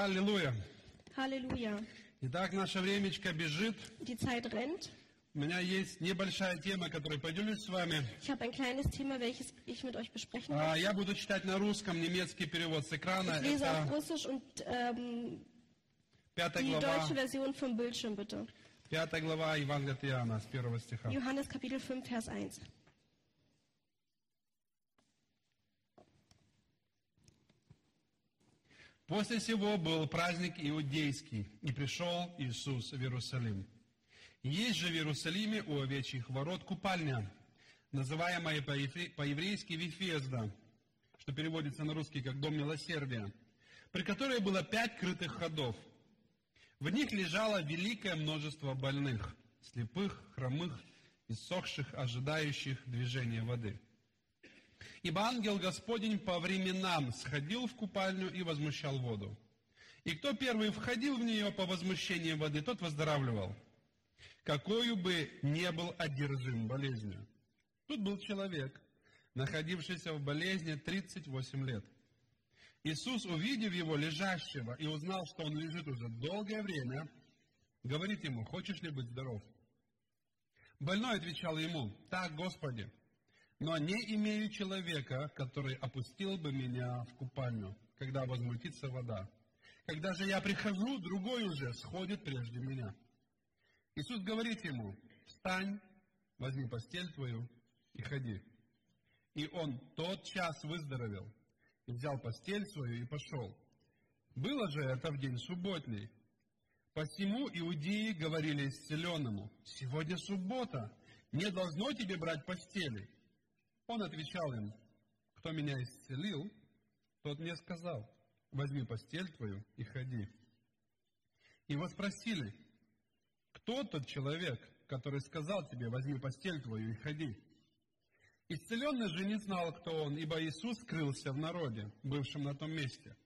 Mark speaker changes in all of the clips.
Speaker 1: Аллилуйя.
Speaker 2: Halleluja.
Speaker 1: Итак, наше времечко бежит.
Speaker 2: Die Zeit rennt.
Speaker 1: У меня есть небольшая тема, которую поделюсь с вами.
Speaker 2: Ich habe ein kleines Thema, welches ich mit euch besprechen
Speaker 1: А,
Speaker 2: möchte.
Speaker 1: Я буду читать на русском немецкий перевод с экрана.
Speaker 2: Ich lese auf Russisch und ähm,
Speaker 1: пятая
Speaker 2: die
Speaker 1: глава,
Speaker 2: deutsche Version vom Bildschirm биtte.
Speaker 1: пятая глава Евангелия от Иоанна с первого стиха.
Speaker 2: Johannes Kapitel 5, Vers 1.
Speaker 1: После сего был праздник иудейский, и пришел Иисус в Иерусалим. Есть же в Иерусалиме у овечьих ворот купальня, называемая по-евре- по-еврейски Вифезда, что переводится на русский как «дом милосердия», при которой было пять крытых ходов. В них лежало великое множество больных, слепых, хромых, иссохших, ожидающих движения воды. Ибо ангел Господень по временам сходил в купальню и возмущал воду. И кто первый входил в нее по возмущению воды, тот выздоравливал, какую бы не был одержим болезнью. Тут был человек, находившийся в болезни 38 лет. Иисус, увидев его лежащего и узнал, что он лежит уже долгое время, говорит ему, хочешь ли быть здоров? Больной отвечал ему, так, Господи, но не имею человека, который опустил бы меня в купальню, когда возмутится вода. Когда же я прихожу, другой уже сходит прежде меня. Иисус говорит ему, встань, возьми постель твою и ходи. И он тот час выздоровел, и взял постель свою и пошел. Было же это в день субботний. Посему иудеи говорили исцеленному, сегодня суббота, не должно тебе брать постели. Он отвечал им, кто меня исцелил, тот мне сказал, возьми постель твою и ходи. Его спросили, кто тот человек, который сказал тебе, возьми постель твою и ходи? Исцеленный же не знал, кто он, ибо Иисус скрылся в народе, бывшем на том месте.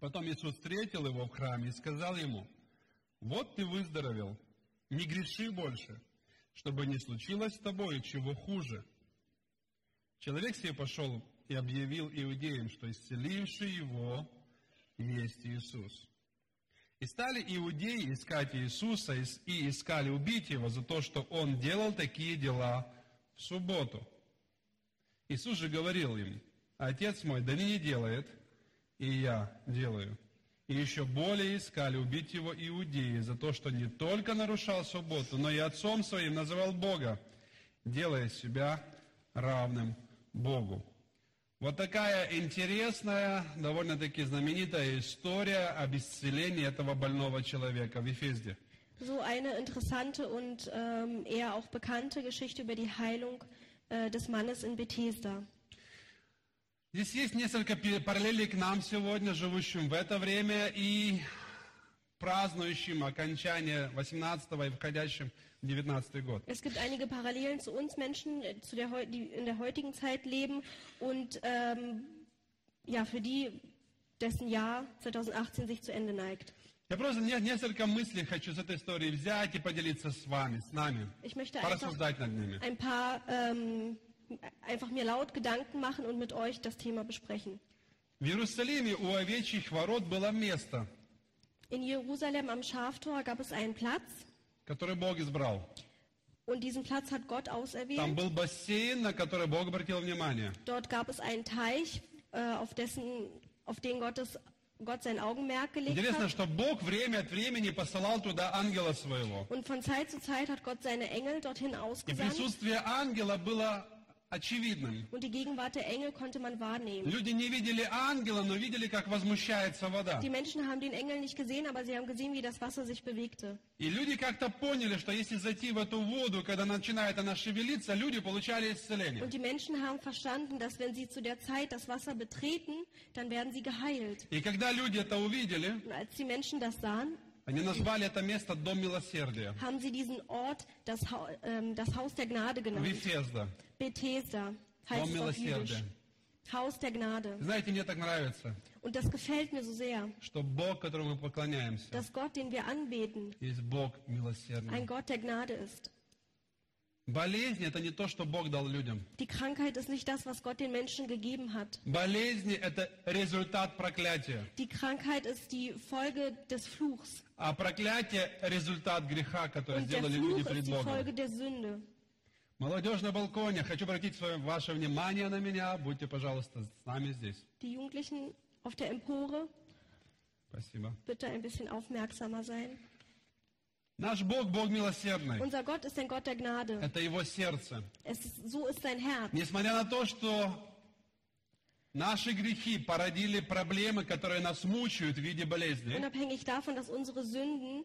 Speaker 1: Потом Иисус встретил его в храме и сказал ему, вот ты выздоровел, не греши больше, чтобы не случилось с тобой чего хуже. Человек себе пошел и объявил иудеям, что исцеливший его есть Иисус. И стали иудеи искать Иисуса и искали убить его за то, что он делал такие дела в субботу. Иисус же говорил им, Отец мой да не делает, и я делаю. И еще более искали убить его иудеи за то, что не только нарушал субботу, но и отцом своим называл Бога, делая себя равным Богу. Вот такая интересная, довольно-таки знаменитая история об исцелении этого больного человека в Ефезде.
Speaker 2: So eine interessante und ähm, eher auch bekannte Geschichte über die Heilung äh, des Mannes in Bethesda.
Speaker 1: Здесь есть несколько параллелей к нам сегодня, живущим в это время и празднующим окончание 18 и входящим в 19 год.
Speaker 2: Es gibt einige Parallelen zu uns Menschen, äh, zu der, heu- die in der heutigen Zeit leben und ähm, ja, für die, dessen Jahr 2018 sich zu Ende neigt.
Speaker 1: Я просто не- несколько мыслей хочу с этой истории взять и поделиться с вами, с нами,
Speaker 2: Ich möchte einfach
Speaker 1: порассуждать над ними.
Speaker 2: ein paar, ähm, einfach mir laut Gedanken machen und mit euch das Thema besprechen.
Speaker 1: В Иерусалиме у овечьих ворот было место,
Speaker 2: In Jerusalem am Schaftor gab es einen Platz
Speaker 1: Которое Бог избрал.
Speaker 2: und diesen Platz hat Gott
Speaker 1: Там
Speaker 2: auserwählt.
Speaker 1: был бассейн, на который Бог обратил внимание.
Speaker 2: Dort gab es einen Teich, äh, auf, dessen, auf den Gottes, Gott sein Augenmerk gelegt
Speaker 1: Интересно,
Speaker 2: hat.
Speaker 1: что Бог время от времени посылал туда ангела своего.
Speaker 2: Und von Zeit zu Zeit hat Gott seine Engel dorhin
Speaker 1: И
Speaker 2: ausgesandt.
Speaker 1: присутствие ангела было очевидным.
Speaker 2: Und die Gegenwart der Engel konnte man wahrnehmen.
Speaker 1: Люди не видели ангела, но видели, как возмущается вода.
Speaker 2: Die Menschen haben den Engel nicht gesehen, aber sie haben gesehen, wie das Wasser sich bewegte.
Speaker 1: И люди как-то поняли, что если зайти в эту воду, когда начинает она шевелиться, люди получали исцеление.
Speaker 2: Und die Menschen haben verstanden, dass wenn sie zu der Zeit das Wasser betreten, dann werden sie geheilt.
Speaker 1: И когда люди это увидели,
Speaker 2: Und als die Menschen das sahen,
Speaker 1: они назвали это место Дом Милосердия.
Speaker 2: haben sie diesen Ort das, ähm, das Haus der Gnade genannt.
Speaker 1: Вифезда.
Speaker 2: Bethesda heißt
Speaker 1: Дом. Милосердия.
Speaker 2: Haus der Gnade.
Speaker 1: Знаете, мне так нравится,
Speaker 2: Und das gefällt mir so sehr,
Speaker 1: что Бог, которому мы поклоняемся,
Speaker 2: dass Gott, den wir anbeten,
Speaker 1: есть Бог
Speaker 2: ein
Speaker 1: милосердный.
Speaker 2: Gott der Gnade ist.
Speaker 1: Болезнь – это не то, что Бог дал людям.
Speaker 2: Die Krankheit ist nicht das, was Gott den Menschen gegeben hat.
Speaker 1: Болезнь – это результат проклятия.
Speaker 2: Die Krankheit ist die Folge des Fluchs.
Speaker 1: А проклятие – результат греха, который
Speaker 2: Und der
Speaker 1: сделали люди
Speaker 2: die
Speaker 1: Богом.
Speaker 2: Folge der Sünde.
Speaker 1: Молодежь на балконе, хочу обратить свое, ваше внимание на меня. Будьте, пожалуйста, с нами здесь.
Speaker 2: Die Jugendlichen auf der Empore,
Speaker 1: Спасибо.
Speaker 2: bitte ein bisschen aufmerksamer sein.
Speaker 1: Наш Бог – Бог милосердный.
Speaker 2: Unser Gott ist ein Gott der Gnade.
Speaker 1: Это Его сердце.
Speaker 2: Es ist, so ist sein Herz.
Speaker 1: Несмотря на то, что наши грехи породили проблемы, которые нас мучают в виде болезни,
Speaker 2: Unabhängig davon, dass unsere Sünden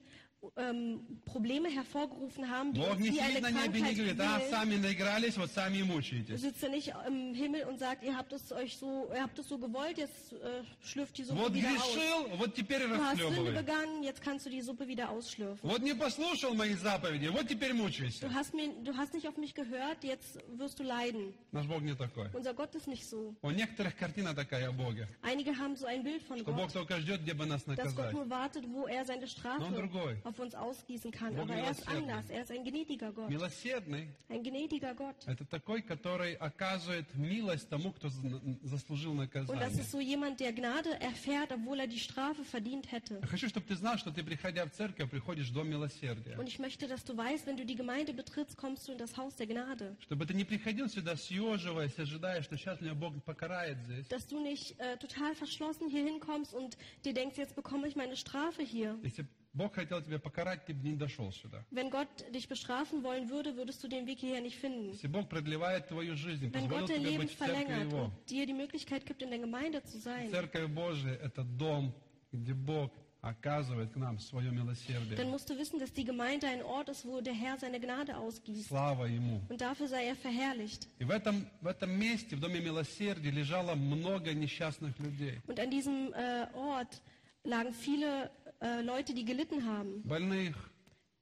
Speaker 2: ähm, Probleme hervorgerufen haben, die
Speaker 1: Бог
Speaker 2: uns
Speaker 1: не
Speaker 2: wie eine
Speaker 1: сидит на небе и не
Speaker 2: Krankheit
Speaker 1: говорит, а,
Speaker 2: quälen,
Speaker 1: сами наигрались, вот сами и мучаетесь.
Speaker 2: sitzt er nicht im Himmel und sagt, ihr habt es euch so, ihr habt es so gewollt, jetzt äh, schlürft die Suppe
Speaker 1: Вот
Speaker 2: wieder aus.
Speaker 1: грешил, вот теперь
Speaker 2: Du hast Sünde
Speaker 1: расхлебывай.
Speaker 2: begangen, jetzt kannst du die Suppe wieder ausschlürfen.
Speaker 1: Вот не послушал мои заповеди, вот теперь мучайся.
Speaker 2: Du hast, mir, du hast nicht auf mich gehört, jetzt wirst du leiden.
Speaker 1: Наш Бог не такой.
Speaker 2: Unser Gott ist nicht so.
Speaker 1: У некоторых картина такая о Боге,
Speaker 2: Einige haben so ein Bild von
Speaker 1: что Бог
Speaker 2: Gott,
Speaker 1: только ждет, где бы нас
Speaker 2: dass Gott
Speaker 1: наказать.
Speaker 2: nur wartet, wo er seine
Speaker 1: Но он
Speaker 2: Strafe
Speaker 1: другой.
Speaker 2: auf uns ausgießen kann.
Speaker 1: Бог
Speaker 2: Aber er ist
Speaker 1: милосердный.
Speaker 2: anders. Er ist ein gnädiger Gott.
Speaker 1: Милосердный
Speaker 2: Ein gnädiger Gott. –
Speaker 1: это такой, который оказывает милость тому, кто за- заслужил
Speaker 2: Und das
Speaker 1: наказание.
Speaker 2: ist so jemand, der Gnade erfährt, obwohl er die Strafe verdient hätte.
Speaker 1: Я хочу, чтобы ты знал, что ты, приходя в церковь, приходишь в дом милосердия.
Speaker 2: Und ich möchte, dass du weißt, wenn du die Gemeinde betrittst, kommst du in das Haus der Gnade.
Speaker 1: Чтобы ты не приходил сюда, съеживаясь, ожидая, что сейчас меня Бог покарает здесь.
Speaker 2: Dass du nicht äh, total verschlossen hier hinkommst und dir denkst, jetzt bekomme ich meine Strafe hier.
Speaker 1: Если б Бог хотел тебя покарать, ты бы не дошел сюда.
Speaker 2: Wenn Gott dich bestrafen wollen würde, würdest du den Weg hierher nicht finden.
Speaker 1: Если Бог продлевает твою жизнь,
Speaker 2: Wenn
Speaker 1: позволил
Speaker 2: Gott dein
Speaker 1: тебе
Speaker 2: Leben
Speaker 1: быть в церкви
Speaker 2: verlängert
Speaker 1: Его.
Speaker 2: und dir die Möglichkeit gibt, in der Gemeinde zu sein,
Speaker 1: Церковь Божия – это дом, где Бог оказывает к нам свое
Speaker 2: dann
Speaker 1: милосердие.
Speaker 2: musst du wissen, dass die Gemeinde ein Ort ist, wo der Herr seine Gnade ausgießt.
Speaker 1: Слава Ему.
Speaker 2: Und dafür sei er verherrlicht.
Speaker 1: И в этом, в этом месте, в Доме Милосердия, лежало много несчастных людей.
Speaker 2: Und an diesem äh, Ort lagen viele äh, Leute, die gelitten haben.
Speaker 1: Больных,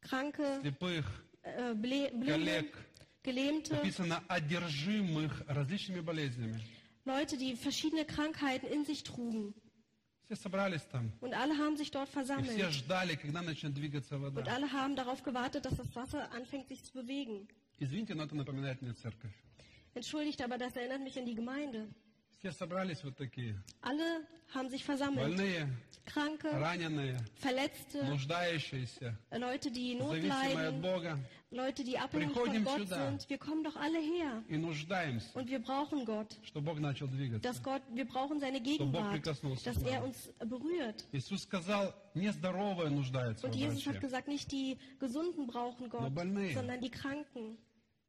Speaker 2: Kranke,
Speaker 1: слепых,
Speaker 2: äh, Ble Blinde,
Speaker 1: коллег.
Speaker 2: Gelähmte,
Speaker 1: Написано одержимых различными болезнями.
Speaker 2: Leute, die verschiedene Krankheiten in sich trugen.
Speaker 1: Все собрались там.
Speaker 2: Und alle haben sich dort
Speaker 1: И все
Speaker 2: versammelt.
Speaker 1: ждали, когда начнет двигаться
Speaker 2: Und
Speaker 1: вода.
Speaker 2: alle haben darauf gewartet, dass das Wasser anfängt, sich zu bewegen.
Speaker 1: Извините, но это напоминает мне церковь.
Speaker 2: Entschuldigt, aber das erinnert mich an die Gemeinde.
Speaker 1: Все собрались вот такие.
Speaker 2: Alle haben sich versammelt.
Speaker 1: Больные,
Speaker 2: Kranke,
Speaker 1: раненые,
Speaker 2: Verletzte,
Speaker 1: нуждающиеся,
Speaker 2: Leute, die Not
Speaker 1: зависимые от
Speaker 2: leiden,
Speaker 1: Бога.
Speaker 2: Leute, die abhängig von
Speaker 1: Приходим
Speaker 2: Gott
Speaker 1: сюда.
Speaker 2: sind. Wir kommen doch alle her.
Speaker 1: И нуждаемся,
Speaker 2: Und wir brauchen Gott.
Speaker 1: что Бог начал двигаться.
Speaker 2: Dass Gott, wir brauchen seine Gegenwart,
Speaker 1: прикоснулся
Speaker 2: dass
Speaker 1: к нам.
Speaker 2: er uns berührt.
Speaker 1: Иисус сказал, нездоровые нуждаются
Speaker 2: Und Jesus hat gesagt, nicht die Gesunden brauchen Gott,
Speaker 1: больные.
Speaker 2: sondern die Kranken.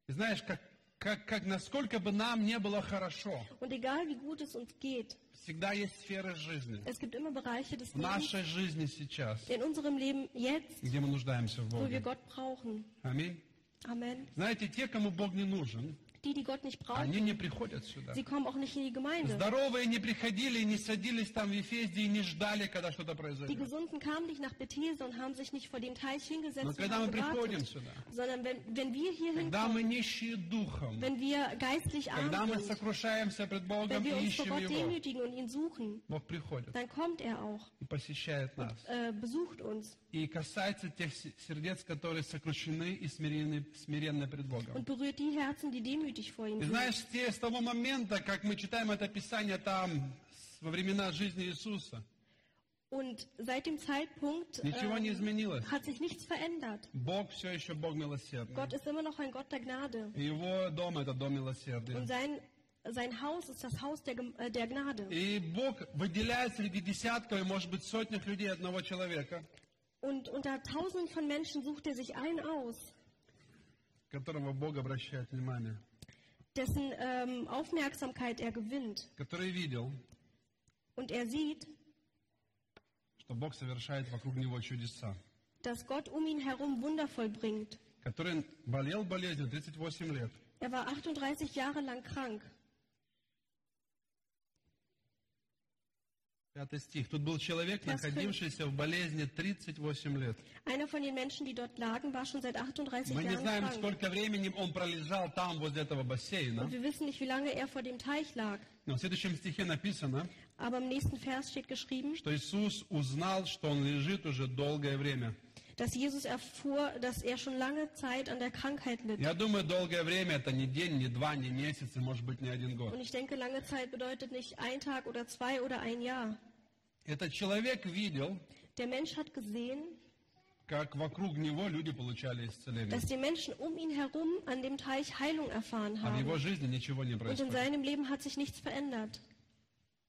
Speaker 1: И знаешь, как, как, как насколько бы нам не было хорошо,
Speaker 2: Und egal wie gut es uns geht,
Speaker 1: всегда есть сферы жизни.
Speaker 2: es gibt immer Bereiche des
Speaker 1: В нашей жизни сейчас,
Speaker 2: in unserem Leben jetzt,
Speaker 1: где мы нуждаемся в
Speaker 2: wo wir
Speaker 1: Боге.
Speaker 2: Gott brauchen.
Speaker 1: Аминь.
Speaker 2: Amen.
Speaker 1: Знаете, те, кому Бог не нужен,
Speaker 2: Die, die Gott nicht
Speaker 1: они
Speaker 2: brauchen,
Speaker 1: не приходят сюда.
Speaker 2: sie kommen auch nicht in die Gemeinde.
Speaker 1: Здоровые не приходили, не садились там в Ефезде и не ждали, когда что-то
Speaker 2: Die
Speaker 1: произойдет.
Speaker 2: Gesunden kamen nicht nach Bethesda und haben sich nicht vor dem Teich hingesetzt
Speaker 1: Но
Speaker 2: und
Speaker 1: когда мы
Speaker 2: haben
Speaker 1: приходим
Speaker 2: gewartet,
Speaker 1: сюда,
Speaker 2: sondern wenn, wenn wir hier
Speaker 1: когда мы
Speaker 2: hinkommen,
Speaker 1: нищие духом,
Speaker 2: wenn wir geistlich
Speaker 1: когда
Speaker 2: arm
Speaker 1: мы
Speaker 2: sind,
Speaker 1: сокрушаемся пред
Speaker 2: wenn
Speaker 1: Богом
Speaker 2: wir
Speaker 1: и
Speaker 2: uns vor
Speaker 1: ищем
Speaker 2: Gott
Speaker 1: Его,
Speaker 2: demütigen und ihn suchen,
Speaker 1: Бог приходит
Speaker 2: dann kommt er auch,
Speaker 1: и посещает нас.
Speaker 2: äh, besucht uns
Speaker 1: И касается тех се- сердец, которые сокрушены и смирены, смиренны пред Богом.
Speaker 2: und berührt die Herzen, die demütig vor ihm
Speaker 1: знаешь, те- с того момента, как мы читаем это Писание там, во времена жизни Иисуса,
Speaker 2: Und seit dem Zeitpunkt äh, hat sich nichts verändert.
Speaker 1: Бог все еще Бог милосердный.
Speaker 2: Gott ist immer noch ein Gott der Gnade.
Speaker 1: Его дом – это дом милосердия.
Speaker 2: Und sein, sein Haus ist das Haus der, äh, der Gnade.
Speaker 1: И Бог выделяет среди десятков, и, может быть, сотнях людей одного человека,
Speaker 2: Und unter tausenden von Menschen sucht er sich einen aus,
Speaker 1: которого Бог обращает внимание,
Speaker 2: dessen ähm, Aufmerksamkeit er gewinnt.
Speaker 1: который видел,
Speaker 2: Und er sieht,
Speaker 1: что Бог совершает вокруг него чудеса,
Speaker 2: dass Gott um ihn herum Wunder vollbringt.
Speaker 1: который болел болезнью 38 лет.
Speaker 2: Er war 38 Jahre lang krank.
Speaker 1: Пятый стих. Тут был человек,
Speaker 2: Vers
Speaker 1: находившийся в болезни 38 лет.
Speaker 2: Einer von den Menschen, die dort lagen, war schon seit 38
Speaker 1: Мы не
Speaker 2: Jahren
Speaker 1: знаем,
Speaker 2: krank.
Speaker 1: сколько времени он пролежал там, возле этого бассейна.
Speaker 2: Und wir wissen nicht, wie lange er vor dem Teich lag.
Speaker 1: Но в следующем стихе написано,
Speaker 2: Aber im nächsten Vers steht geschrieben,
Speaker 1: что Иисус узнал, что он лежит уже долгое время.
Speaker 2: dass Jesus erfuhr, dass er schon lange Zeit an der Krankheit litt.
Speaker 1: Я думаю, долгое время это не день, не два, не месяц, и может быть не один год.
Speaker 2: Und ich denke, lange Zeit bedeutet nicht ein Tag oder zwei oder ein Jahr.
Speaker 1: Этот человек видел,
Speaker 2: Der Mensch hat gesehen,
Speaker 1: как вокруг него люди получали исцеление.
Speaker 2: dass die Menschen um ihn herum an dem Teich Heilung erfahren
Speaker 1: А в его
Speaker 2: haben.
Speaker 1: жизни ничего не
Speaker 2: Und in
Speaker 1: происходит.
Speaker 2: seinem Leben hat sich nichts verändert.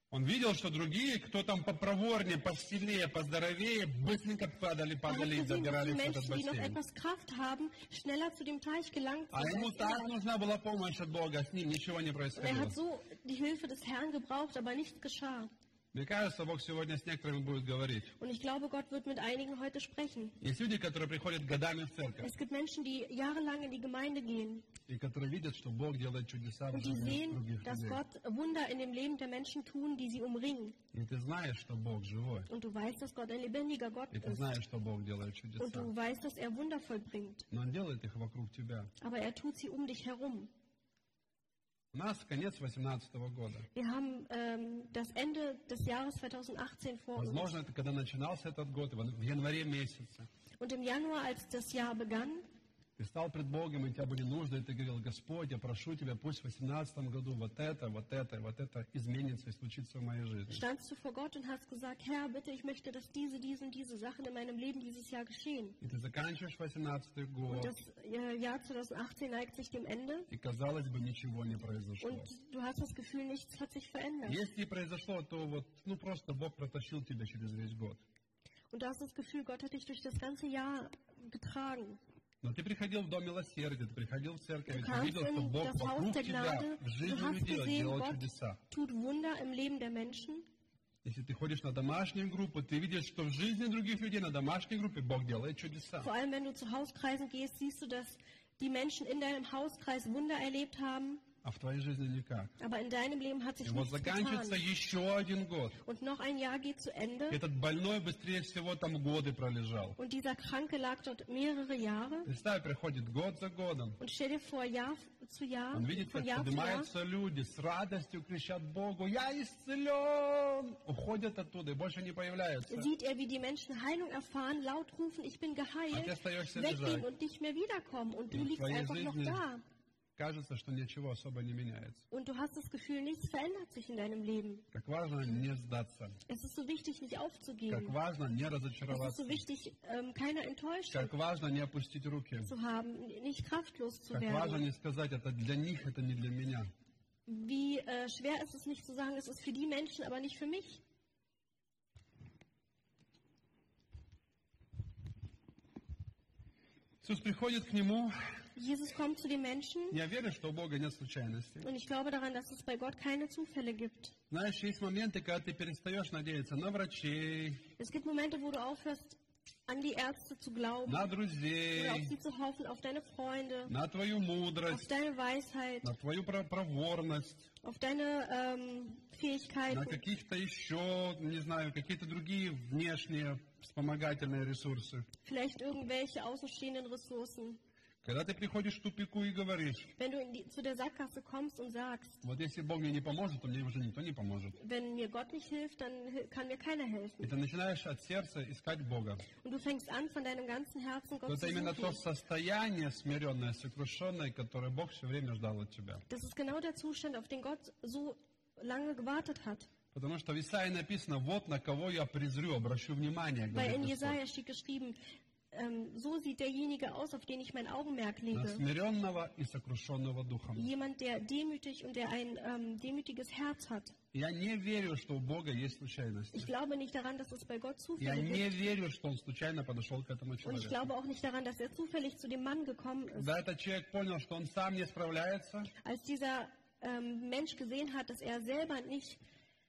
Speaker 1: Он видел, что другие, кто там попроворнее, посильнее, поздоровее, быстренько падали, падали и забирались в этот бассейн. А ему так нужна была помощь от Бога, с ним ничего не
Speaker 2: Und er
Speaker 1: происходило.
Speaker 2: hat so die Hilfe des Herrn gebraucht, aber nichts geschah. Und ich glaube, Gott wird mit einigen heute sprechen. Es gibt Menschen, die jahrelang in die Gemeinde gehen. Und die sehen, dass Gott Wunder in dem Leben der Menschen tun, die sie umringen. Und du weißt, dass Gott ein lebendiger Gott ist. Und du weißt, dass er Wunder vollbringt. Aber er tut sie um dich herum
Speaker 1: У нас конец 18 года.
Speaker 2: Wir haben ähm, das Ende des Jahres 2018 vor uns.
Speaker 1: Возможно, это когда начинался этот год, в в январе месяце.
Speaker 2: Und im Januar, als das Jahr begann,
Speaker 1: Ты стал пред Богом, и у тебя были нужды, и ты говорил, Господь, я прошу Тебя, пусть в 18 году вот это, вот это, вот это изменится и случится в моей жизни.
Speaker 2: standst du vor Gott und hast gesagt, Herr, bitte, ich möchte, dass diese, diese und diese Sachen in meinem Leben dieses Jahr geschehen.
Speaker 1: И ты заканчиваешь 18
Speaker 2: Und
Speaker 1: год,
Speaker 2: das äh, Jahr 2018 neigt sich dem Ende
Speaker 1: и, казалось бы, ничего не произошло.
Speaker 2: und du hast das Gefühl, nichts hat sich verändert.
Speaker 1: Если и произошло, то вот, ну просто Бог протащил тебя через весь год.
Speaker 2: Und du hast das Gefühl, Gott hat dich durch das ganze Jahr getragen.
Speaker 1: Но ты приходил в Дом Милосердия, ты приходил в церковь, и
Speaker 2: Du
Speaker 1: ты
Speaker 2: kamst
Speaker 1: видел, что
Speaker 2: in
Speaker 1: Бог
Speaker 2: das Haus
Speaker 1: вокруг
Speaker 2: der
Speaker 1: тебя,
Speaker 2: Gnade,
Speaker 1: в
Speaker 2: du
Speaker 1: жизни
Speaker 2: hast
Speaker 1: людей
Speaker 2: gesehen,
Speaker 1: делал
Speaker 2: Gott
Speaker 1: чудеса.
Speaker 2: tut Wunder im Leben der Menschen.
Speaker 1: Если ты ходишь на домашнюю группу, ты видишь, что в жизни других людей на домашней группе Бог делает чудеса.
Speaker 2: Vor allem, wenn du zu Hauskreisen gehst, siehst du, dass die Menschen in deinem Hauskreis Wunder erlebt haben,
Speaker 1: А в твоей жизни никак.
Speaker 2: aber in deinem Leben hat sich
Speaker 1: И вот
Speaker 2: nichts
Speaker 1: заканчивается
Speaker 2: getan.
Speaker 1: еще один год.
Speaker 2: Und noch ein Jahr geht zu Ende
Speaker 1: Этот больной быстрее всего там годы пролежал.
Speaker 2: und dieser Kranke lag dort mehrere Jahre.
Speaker 1: Представь, приходит год за годом.
Speaker 2: Und stell dir vor, Jahr zu Jahr,
Speaker 1: Он видит,
Speaker 2: von
Speaker 1: как
Speaker 2: Jahr zu Jahr,
Speaker 1: поднимаются люди, с радостью кричат Богу, я исцелен! Уходят оттуда и больше не появляются.
Speaker 2: sieht er, wie die Menschen Heilung erfahren, laut rufen, ich bin
Speaker 1: А ты
Speaker 2: geheilt,
Speaker 1: остаешься
Speaker 2: weggehen
Speaker 1: лежать.
Speaker 2: und nicht mehr wiederkommen. Und du
Speaker 1: In
Speaker 2: liegst
Speaker 1: твоей
Speaker 2: einfach noch
Speaker 1: жизни
Speaker 2: da.
Speaker 1: Кажется, что ничего особо не меняется.
Speaker 2: Und du hast das Gefühl, nichts verändert sich in deinem Leben.
Speaker 1: Как важно не сдаться.
Speaker 2: Es ist so wichtig, nicht
Speaker 1: Как
Speaker 2: aufzugeben.
Speaker 1: важно не
Speaker 2: Es ist
Speaker 1: разочароваться.
Speaker 2: so wichtig, ähm, keine Enttäuschung
Speaker 1: Как важно не опустить руки.
Speaker 2: zu haben, nicht kraftlos zu
Speaker 1: Как важно
Speaker 2: werden.
Speaker 1: не сказать, это для них, это не для меня.
Speaker 2: Wie äh, schwer ist es nicht zu sagen, es ist für die Menschen, aber nicht für mich.
Speaker 1: Иисус приходит к нему.
Speaker 2: Jesus kommt zu den Menschen
Speaker 1: Я верю, что у Бога нет случайностей.
Speaker 2: und ich glaube daran, dass es bei Gott keine Zufälle gibt.
Speaker 1: Знаешь, есть моменты, когда ты перестаешь надеяться на врачей,
Speaker 2: Es gibt Momente, wo du aufhörst, an die Ärzte zu glauben
Speaker 1: на
Speaker 2: oder auf
Speaker 1: друзей,
Speaker 2: sie zu hoffen, auf deine Freunde,
Speaker 1: на твою
Speaker 2: auf
Speaker 1: мудрость,
Speaker 2: deine Weisheit,
Speaker 1: на твою про- проворность,
Speaker 2: auf deine ähm,
Speaker 1: на
Speaker 2: Fähigkeiten,
Speaker 1: каких-то еще, не знаю, какие-то другие внешние вспомогательные ресурсы.
Speaker 2: vielleicht irgendwelche außenstehenden Ressourcen.
Speaker 1: Когда ты приходишь к тупику и говоришь,
Speaker 2: Wenn du die, zu der Sackgasse kommst und sagst,
Speaker 1: вот если Бог мне не поможет, то мне уже никто не поможет.
Speaker 2: wenn mir Gott nicht hilft, dann kann mir keiner
Speaker 1: И
Speaker 2: helfen.
Speaker 1: ты начинаешь от сердца искать Бога.
Speaker 2: Und du fängst an, von deinem ganzen Herzen Gott
Speaker 1: это именно то состояние смиренное, сокрушенное, которое Бог все время ждал от тебя.
Speaker 2: Das ist genau der Zustand, auf den Gott so lange gewartet hat.
Speaker 1: Потому что в Исаии написано, вот на кого я презрю, обращу внимание,
Speaker 2: Weil in. Jesaja steht geschrieben, ähm, so sieht derjenige aus, auf den ich mein Augenmerk
Speaker 1: На
Speaker 2: lege.
Speaker 1: смиренного и сокрушенного духом.
Speaker 2: Jemand, der demütig und der ein ähm, demütiges Herz hat.
Speaker 1: Я не верю, что у Бога есть случайность.
Speaker 2: Ich glaube nicht daran, dass es bei Gott
Speaker 1: Я
Speaker 2: Zufälle
Speaker 1: не
Speaker 2: gibt.
Speaker 1: верю, что он случайно подошел к этому
Speaker 2: Und ich
Speaker 1: человеку.
Speaker 2: glaube auch nicht daran, dass er zufällig zu dem Mann gekommen ist.
Speaker 1: Когда этот человек понял, что он сам не справляется,
Speaker 2: Als dieser ähm, Mensch gesehen hat, dass er selber nicht,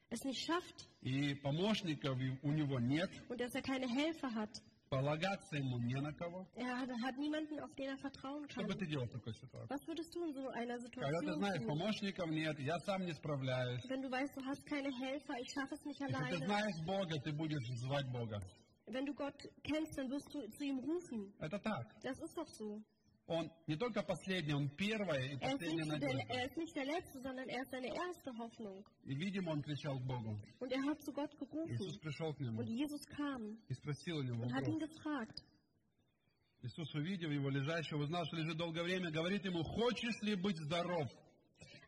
Speaker 2: es nicht schafft
Speaker 1: и помощников и у него нет,
Speaker 2: und dass er keine Helfer hat,
Speaker 1: полагаться ему не на кого,
Speaker 2: er hat, hat niemanden, auf den er vertrauen
Speaker 1: что бы
Speaker 2: kann.
Speaker 1: ты делал в такой ситуации?
Speaker 2: Was würdest du in so einer
Speaker 1: Когда ты
Speaker 2: Situation
Speaker 1: знаешь,
Speaker 2: tun?
Speaker 1: помощников нет, я сам не справляюсь.
Speaker 2: Wenn du weißt, du hast keine Helfer, ich schaffe es nicht
Speaker 1: Если ты
Speaker 2: alleine.
Speaker 1: знаешь Бога, ты будешь звать Бога.
Speaker 2: Wenn du Gott kennst, dann wirst du zu ihm rufen.
Speaker 1: Это так.
Speaker 2: Das ist doch so.
Speaker 1: Он не только последний, он первая и
Speaker 2: Er
Speaker 1: последняя надежда.
Speaker 2: er er.
Speaker 1: И, видимо, он кричал к Богу. Иисус пришел к нему и спросил у него вопрос. Иисус, увидев его лежащего, узнал, что лежит долгое время, говорит ему, хочешь ли быть здоров?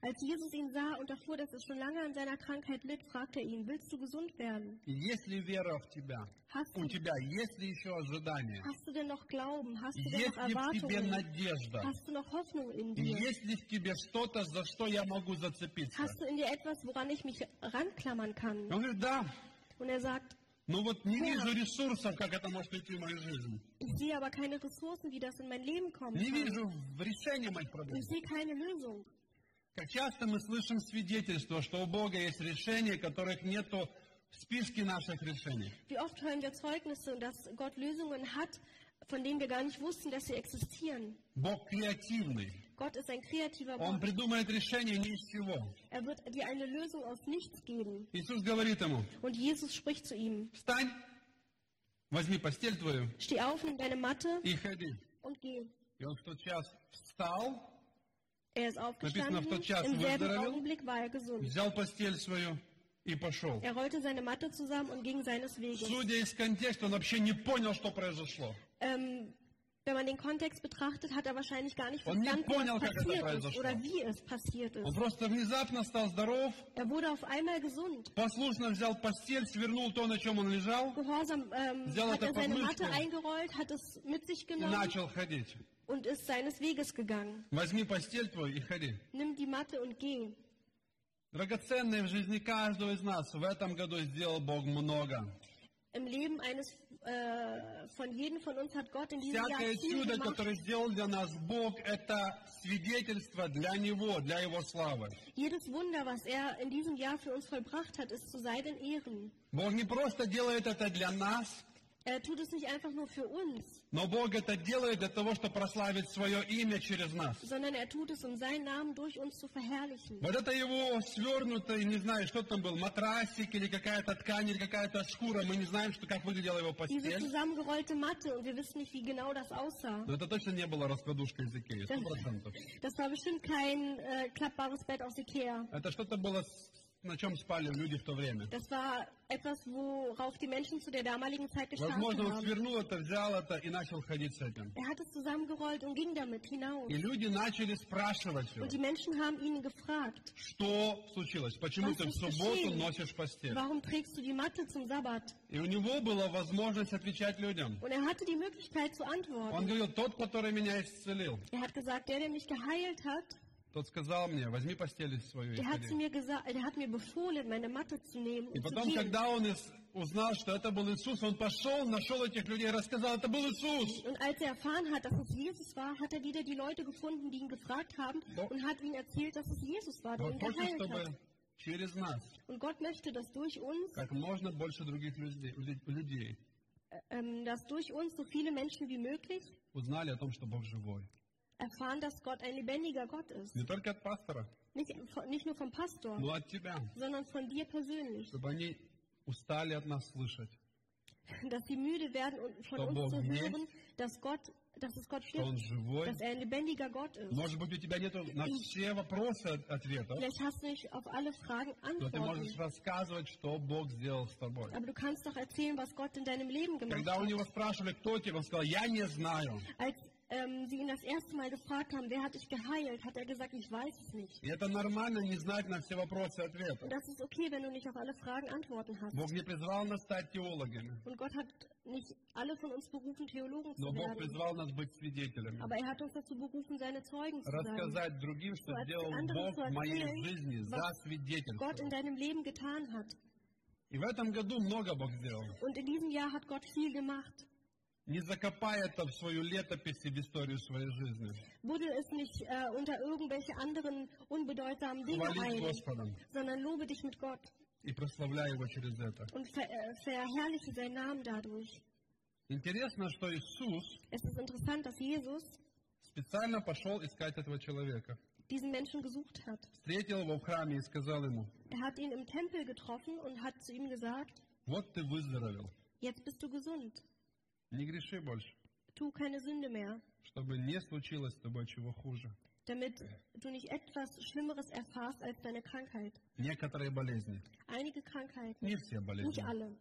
Speaker 2: Als Jesus ihn sah und erfuhr, dass er schon lange an seiner Krankheit litt, fragte er ihn, willst du gesund werden?
Speaker 1: И Есть ли вера в тебя?
Speaker 2: Hast
Speaker 1: У
Speaker 2: du,
Speaker 1: тебя есть ли еще ожидания?
Speaker 2: hast du denn noch Glauben? Hast du denn
Speaker 1: Есть
Speaker 2: noch
Speaker 1: ли в тебе
Speaker 2: Erwartungen?
Speaker 1: надежда?
Speaker 2: Hast du noch Hoffnung in
Speaker 1: И
Speaker 2: dir?
Speaker 1: есть ли в тебе что-то, за что я могу зацепиться?
Speaker 2: Hast du in dir etwas, woran ich mich ranklammern kann?
Speaker 1: Он говорит, да,
Speaker 2: Und er sagt,
Speaker 1: но вот не вижу ресурсов, как это может прийти в мою жизнь.
Speaker 2: ich sehe aber keine Ressourcen, wie das in mein Leben kommen
Speaker 1: Не
Speaker 2: kann.
Speaker 1: вижу в решении моих проблем.
Speaker 2: Ich sehe keine Lösung.
Speaker 1: Как часто мы слышим свидетельство, что у Бога есть решения, которых нету в списке наших решений.
Speaker 2: Wie oft hören wir Zeugnisse, dass Gott Lösungen hat, von denen wir gar nicht wussten, dass sie existieren.
Speaker 1: Бог креативный.
Speaker 2: Gott ist ein kreativer
Speaker 1: Он
Speaker 2: Gott.
Speaker 1: придумает решение ни из чего.
Speaker 2: Er wird dir eine Lösung aus nichts geben.
Speaker 1: Иисус говорит ему,
Speaker 2: Und Jesus spricht zu ihm,
Speaker 1: встань, возьми постель твою
Speaker 2: steh auf, nimm deine Matte
Speaker 1: и ходи.
Speaker 2: und geh.
Speaker 1: И он в тот час встал,
Speaker 2: Er
Speaker 1: Написано, в тот час выздоровел. Взял постель свою и пошел.
Speaker 2: Er rollte seine Matte zusammen und ging seines Weges.
Speaker 1: Судя из контекста, он вообще не понял, что произошло.
Speaker 2: Ähm, wenn man den Kontext betrachtet, hat er wahrscheinlich gar nicht
Speaker 1: Он не
Speaker 2: verstanden,
Speaker 1: понял,
Speaker 2: was
Speaker 1: как это
Speaker 2: passiert ist
Speaker 1: произошло.
Speaker 2: oder wie es passiert
Speaker 1: Он
Speaker 2: ist.
Speaker 1: просто внезапно стал здоров,
Speaker 2: Er wurde auf einmal gesund.
Speaker 1: послушно взял постель, свернул то, на чем он лежал,
Speaker 2: Gehorsam ähm,
Speaker 1: Взял
Speaker 2: hat
Speaker 1: это
Speaker 2: er seine
Speaker 1: под
Speaker 2: Matte
Speaker 1: мышку.
Speaker 2: eingerollt, hat es mit sich
Speaker 1: и
Speaker 2: genommen
Speaker 1: начал ходить.
Speaker 2: und ist seines Weges gegangen.
Speaker 1: Возьми постель твою и ходи.
Speaker 2: Nimm die Matte und geh.
Speaker 1: Драгоценное в жизни каждого из нас в этом году сделал Бог много.
Speaker 2: Im Leben eines äh, von jedem von uns hat Gott in diesem Jahr
Speaker 1: Всякое
Speaker 2: viel
Speaker 1: чудо,
Speaker 2: gemacht.
Speaker 1: которое сделал для нас Бог, это свидетельство для Него, для Его славы.
Speaker 2: Jedes Wunder, was er in diesem Jahr für uns vollbracht hat, ist zu seinen Ehren.
Speaker 1: Бог не просто делает это для нас,
Speaker 2: Er tut es nicht einfach nur für uns,
Speaker 1: но Бог это делает для того, чтобы прославить свое имя через нас.
Speaker 2: sondern er tut es, um seinen Namen durch uns zu verherrlichen.
Speaker 1: Вот это его свернутый, не знаю, что там был, матрасик или какая-то ткань, или какая-то шкура, мы не знаем, что, как выглядела его
Speaker 2: Diese
Speaker 1: постель.
Speaker 2: zusammengerollte Matte, und wir wissen nicht, wie genau das aussah.
Speaker 1: Но это точно не было раскладушка из Икеи, сто процентов.
Speaker 2: Das war bestimmt kein äh, klappbares Bett aus Ikea.
Speaker 1: Это что-то было, на чем спали люди в то время.
Speaker 2: Das war etwas, worauf die Menschen zu der damaligen Zeit
Speaker 1: Возможно, он свернул это, взял это и начал ходить с этим.
Speaker 2: Er hat es zusammengerollt und ging damit hinaus.
Speaker 1: И люди начали спрашивать его,
Speaker 2: Und die Menschen haben ihn gefragt,
Speaker 1: что случилось, почему ты в субботу
Speaker 2: geschehen?
Speaker 1: носишь постель.
Speaker 2: warum trägst du die Matte zum Sabbat?
Speaker 1: И у него была возможность отвечать людям.
Speaker 2: Und er hatte die Möglichkeit zu
Speaker 1: Он говорил, тот, который меня исцелил,
Speaker 2: Er hat gesagt, der, der mich geheilt hat,
Speaker 1: тот сказал мне, возьми постель свою и
Speaker 2: der hat,
Speaker 1: ходи.
Speaker 2: zu mir gesagt, der hat mir befohlen, meine Matte zu nehmen
Speaker 1: И потом, когда он ис- узнал, что это был Иисус, он пошел, нашел этих людей и рассказал, это был Иисус.
Speaker 2: Und als er erfahren hat, dass es Jesus war, hat er wieder die Leute gefunden, die ihn gefragt haben
Speaker 1: So.
Speaker 2: und hat ihnen erzählt, dass es Jesus war, der
Speaker 1: Он
Speaker 2: ihn
Speaker 1: хочет,
Speaker 2: geheilt
Speaker 1: чтобы
Speaker 2: hat.
Speaker 1: через нас
Speaker 2: Und Gott möchte, dass durch uns,
Speaker 1: как можно больше других людей, людей
Speaker 2: ähm, dass durch uns so viele Menschen wie möglich
Speaker 1: узнали о том, что Бог живой.
Speaker 2: erfahren, dass Gott ein lebendiger Gott ist.
Speaker 1: Не только от пастора,
Speaker 2: Nicht, von- nicht nur vom Pastor,
Speaker 1: но от тебя.
Speaker 2: sondern von dir persönlich.
Speaker 1: Чтобы они устали от нас слышать,
Speaker 2: Dass sie müde werden und von
Speaker 1: Что
Speaker 2: uns
Speaker 1: Бог
Speaker 2: zu
Speaker 1: есть,
Speaker 2: hören, dass Gott, dass es Gott
Speaker 1: что Он
Speaker 2: gibt,
Speaker 1: живой.
Speaker 2: dass er ein lebendiger Gott ist.
Speaker 1: Может быть, у тебя нет на все вопросы от- ответов,
Speaker 2: Vielleicht hast du nicht auf alle Fragen
Speaker 1: но ты можешь
Speaker 2: Antworten.
Speaker 1: рассказывать, что Бог сделал с тобой.
Speaker 2: Aber du kannst doch erzählen, was Gott in deinem Leben gemacht
Speaker 1: Когда у
Speaker 2: hat.
Speaker 1: него спрашивали, кто тебе, он сказал, я не знаю.
Speaker 2: Als ähm, sie ihn das erste Mal gefragt haben, wer hat dich geheilt, hat er gesagt, ich weiß es nicht.
Speaker 1: И это нормально не знать на все вопросы
Speaker 2: Und
Speaker 1: ответов.
Speaker 2: das ist okay, wenn du nicht auf alle Fragen Antworten hast.
Speaker 1: Бог не призвал нас стать теологами,
Speaker 2: Und Gott hat nicht alle von uns berufen, Theologen zu
Speaker 1: но Бог
Speaker 2: werden.
Speaker 1: призвал нас быть свидетелями.
Speaker 2: Aber er hat uns dazu berufen, seine Zeugen zu sein.
Speaker 1: Рассказать другим, что
Speaker 2: So
Speaker 1: сделал
Speaker 2: anderen
Speaker 1: Бог
Speaker 2: zu
Speaker 1: в моей
Speaker 2: erzählen,
Speaker 1: жизни за
Speaker 2: was
Speaker 1: свидетельство.
Speaker 2: Gott in deinem Leben getan hat.
Speaker 1: И в этом году много Бог сделал.
Speaker 2: Und in diesem Jahr hat Gott viel gemacht.
Speaker 1: Не закопай это в свою летопись и в историю своей жизни.
Speaker 2: Buddel es nicht äh, unter irgendwelche anderen unbedeutsamen Dinge
Speaker 1: Хвались
Speaker 2: ein,
Speaker 1: Господом
Speaker 2: sondern lobe dich mit Gott
Speaker 1: и прославляй Его через это.
Speaker 2: und ver äh, verherrliche seinen Namen dadurch.
Speaker 1: Интересно, что Иисус
Speaker 2: Es ist interessant, dass Jesus
Speaker 1: специально пошел искать этого человека.
Speaker 2: diesen Menschen gesucht hat.
Speaker 1: Встретил его в храме и сказал ему,
Speaker 2: Er hat ihn im Tempel getroffen und hat zu ihm gesagt,
Speaker 1: вот ты выздоровел,
Speaker 2: jetzt bist du gesund,
Speaker 1: не греши больше,
Speaker 2: tu keine Sünde mehr,
Speaker 1: чтобы не случилось с тобой чего хуже.
Speaker 2: damit du nicht etwas Schlimmeres erfahrst als deine Krankheit.
Speaker 1: Некоторые болезни,
Speaker 2: Einige Krankheiten,
Speaker 1: не все болезни,
Speaker 2: nicht alle,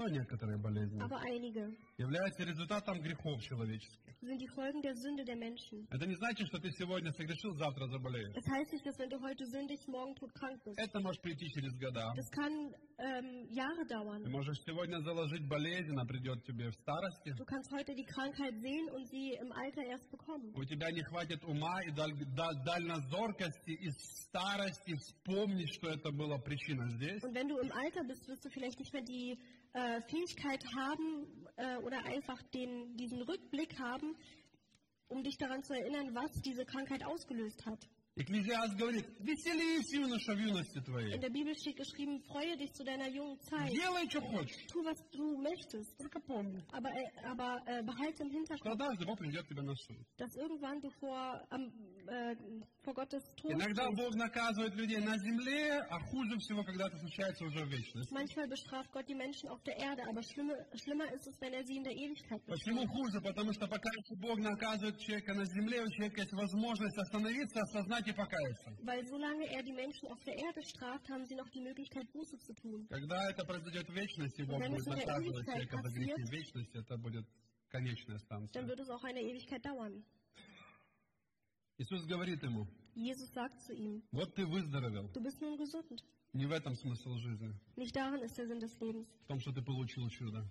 Speaker 1: Но некоторые болезни
Speaker 2: aber einige
Speaker 1: являются результатом грехов человеческих.
Speaker 2: sind die Folgen der Sünde der Menschen.
Speaker 1: Это не значит, что ты сегодня согрешил, завтра заболеешь.
Speaker 2: Das heißt nicht, dass wenn du heute sündigst, morgen todkrank bist.
Speaker 1: Это может прийти через года.
Speaker 2: Das kann ähm, Jahre
Speaker 1: Ты можешь сегодня заложить болезнь, она придет тебе в старости.
Speaker 2: Du kannst heute die Krankheit sehen und sie im Alter erst bekommen.
Speaker 1: У тебя не хватит ума и даль- да- дальнозоркости и старости вспомнить, что это была причина здесь.
Speaker 2: Und wenn du im Alter bist, wirst du vielleicht nicht mehr die äh, Fähigkeit haben äh, oder einfach den, diesen Rückblick haben, um dich daran zu erinnern, was diese Krankheit ausgelöst hat.
Speaker 1: Экклезиаст говорит, веселись, юноша, в юности
Speaker 2: In
Speaker 1: твоей.
Speaker 2: der Bibel steht geschrieben, freue dich zu deiner jungen Zeit.
Speaker 1: Делай, что хочешь.
Speaker 2: Tu, was du möchtest.
Speaker 1: Только помни,
Speaker 2: Aber, äh, aber äh, behalte im
Speaker 1: что
Speaker 2: Hinterkopf,
Speaker 1: однажды Бог придет тебя на суд.
Speaker 2: dass irgendwann du vor, am, äh, vor Gottes Tod
Speaker 1: Иногда
Speaker 2: stehst.
Speaker 1: Бог наказывает людей на земле, а хуже всего, когда это случается уже в вечности.
Speaker 2: Manchmal bestraft Gott die Menschen auf der Erde, aber schlimme, schlimmer ist es, wenn er sie in der Ewigkeit
Speaker 1: Почему хуже? Потому что пока Бог наказывает человека на земле, у человека есть возможность остановиться, осознать и покаяться.
Speaker 2: Weil solange er die Menschen auf der Erde straft, haben sie noch die Möglichkeit, Buße zu tun.
Speaker 1: Когда это произойдет в вечности, Бог будет наказывать человека за грехи
Speaker 2: passiert,
Speaker 1: в вечности, это будет конечная
Speaker 2: Dann
Speaker 1: станция.
Speaker 2: wird es auch eine Ewigkeit dauern.
Speaker 1: Иисус говорит ему,
Speaker 2: Jesus sagt zu ihm,
Speaker 1: вот ты выздоровел.
Speaker 2: du bist nun gesund.
Speaker 1: Не в этом смысл жизни,
Speaker 2: Nicht darin ist der Sinn des Lebens.
Speaker 1: в том, что ты получил чудо.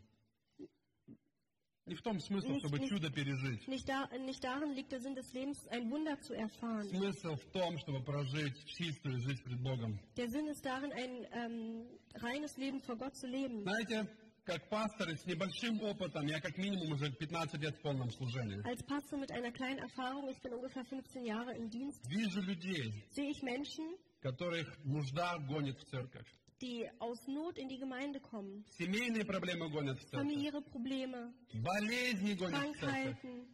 Speaker 1: Не в том смысл,
Speaker 2: Nicht-
Speaker 1: чтобы чудо пережить.
Speaker 2: Nicht, da, nicht darin liegt der Sinn des Lebens, ein Wunder zu erfahren.
Speaker 1: Смысл в том, чтобы прожить чистую жизнь пред Богом.
Speaker 2: Der Sinn ist darin, ein ähm, reines Leben vor Gott zu leben.
Speaker 1: Знаете, как пастор с небольшим опытом, я как минимум уже 15 лет в полном служении,
Speaker 2: Als Pastor mit einer kleinen Erfahrung, ich bin ungefähr 15 Jahre im Dienst,
Speaker 1: вижу людей,
Speaker 2: sehe ich Menschen,
Speaker 1: которых нужда гонит в церковь.
Speaker 2: die aus Not in die Gemeinde kommen.
Speaker 1: Семейные проблемы гонят в церковь.
Speaker 2: Familiäre Probleme,
Speaker 1: Болезни гонят в церковь.
Speaker 2: Krankheiten,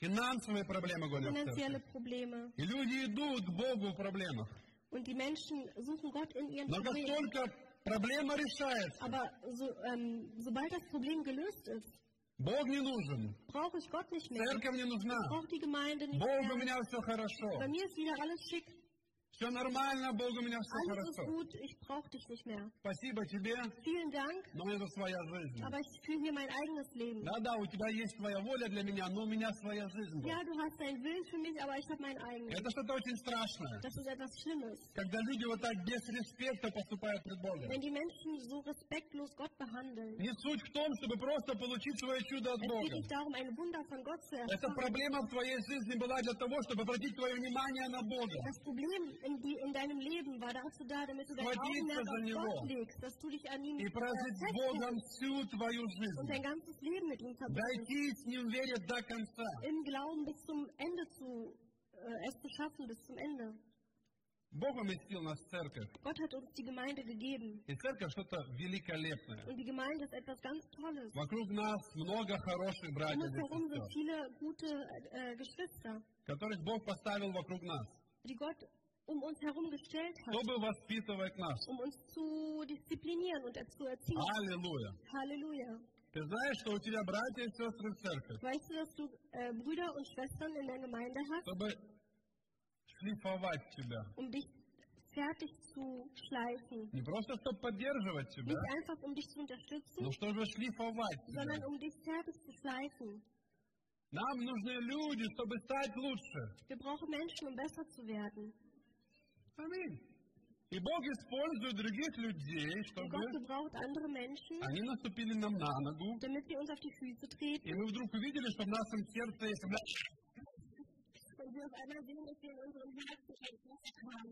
Speaker 1: Финансовые проблемы гонят в
Speaker 2: finanzielle
Speaker 1: церковь.
Speaker 2: Probleme.
Speaker 1: И люди идут к Богу в проблемах.
Speaker 2: Und die Menschen suchen Gott in ihren
Speaker 1: Но как
Speaker 2: Problemen.
Speaker 1: только проблема решается,
Speaker 2: Aber so, ähm, sobald das Problem gelöst ist,
Speaker 1: Бог не нужен,
Speaker 2: brauche ich Gott nicht mehr.
Speaker 1: церковь не нужна,
Speaker 2: brauche die Gemeinde nicht
Speaker 1: Бог у
Speaker 2: mehr.
Speaker 1: меня все хорошо,
Speaker 2: Bei mir ist wieder alles schick.
Speaker 1: Все нормально, Бог у меня все
Speaker 2: Alles ist
Speaker 1: хорошо.
Speaker 2: gut. Ich brauche dich nicht mehr.
Speaker 1: Спасибо тебе,
Speaker 2: Vielen Dank.
Speaker 1: но тут своя жизнь.
Speaker 2: Aber ich fühle hier mein eigenes Leben.
Speaker 1: Да-да, у тебя есть твоя воля для меня, но у меня своя жизнь. Бог.
Speaker 2: Ja, du hast deinen Willen für mich, aber ich habe meinen eigenen.
Speaker 1: Это что-то очень страшное.
Speaker 2: Das ist etwas Schlimmes.
Speaker 1: Когда люди вот так без респекта поступают пред Богом.
Speaker 2: Wenn die Menschen so respektlos Gott behandeln.
Speaker 1: Не суть в том, чтобы просто получить свое чудо от
Speaker 2: Es
Speaker 1: Бога.
Speaker 2: geht nicht darum, ein Wunder von Gott zu
Speaker 1: Эта
Speaker 2: erfahren.
Speaker 1: проблема в твоей жизни была для того, чтобы обратить твое внимание на Бога.
Speaker 2: Das Problem in, die, in deinem Leben war dazu da, damit du dein
Speaker 1: Sхватиться
Speaker 2: Augenmerk
Speaker 1: за
Speaker 2: auf
Speaker 1: него.
Speaker 2: Gott legst, dass du dich an ihm
Speaker 1: И
Speaker 2: äh,
Speaker 1: прожить с
Speaker 2: festhältst
Speaker 1: Богом всю твою
Speaker 2: und
Speaker 1: жизнь.
Speaker 2: dein ganzes Leben mit ihm verbringst.
Speaker 1: Дойти с Ним верить до конца.
Speaker 2: Im Glauben bis zum Ende zu, äh, es zu schaffen, bis zum Ende.
Speaker 1: Bог уместил нас в церковь.
Speaker 2: Gott hat uns die Gemeinde gegeben.
Speaker 1: И церковь что-то великолепное.
Speaker 2: Und die Gemeinde ist etwas ganz Tolles.
Speaker 1: Вокруг нас много хороших
Speaker 2: Um
Speaker 1: братьев
Speaker 2: uns
Speaker 1: и
Speaker 2: herum sind
Speaker 1: сестер,
Speaker 2: viele gute äh, Geschwister,
Speaker 1: которых Бог поставил вокруг нас,
Speaker 2: die Gott um uns herum gestellt hat,
Speaker 1: чтобы воспитывать нас.
Speaker 2: um uns zu disziplinieren und zu erziehen.
Speaker 1: Аллилуйя.
Speaker 2: Halleluja.
Speaker 1: Ты знаешь, что у тебя братья и сестры в церкви,
Speaker 2: Weißt du, dass du äh, Brüder und Schwestern in der Gemeinde hast,
Speaker 1: чтобы шлифовать тебя.
Speaker 2: um dich fertig zu schleifen?
Speaker 1: Не просто, чтобы поддерживать тебя,
Speaker 2: Nicht einfach, um dich zu unterstützen,
Speaker 1: но чтобы шлифовать
Speaker 2: sondern
Speaker 1: тебя.
Speaker 2: um dich fertig zu schleifen.
Speaker 1: Нам нужны люди, чтобы стать лучше.
Speaker 2: Wir brauchen Menschen, um besser zu werden.
Speaker 1: Аминь. И Бог использует других людей, чтобы
Speaker 2: Menschen,
Speaker 1: они наступили нам на ногу.
Speaker 2: damit sie uns auf die Füße treten.
Speaker 1: И мы вдруг увидели, что в нашем сердце есть
Speaker 2: Und wir auf einmal sehen, dass wir in unserem Herzen etwas haben.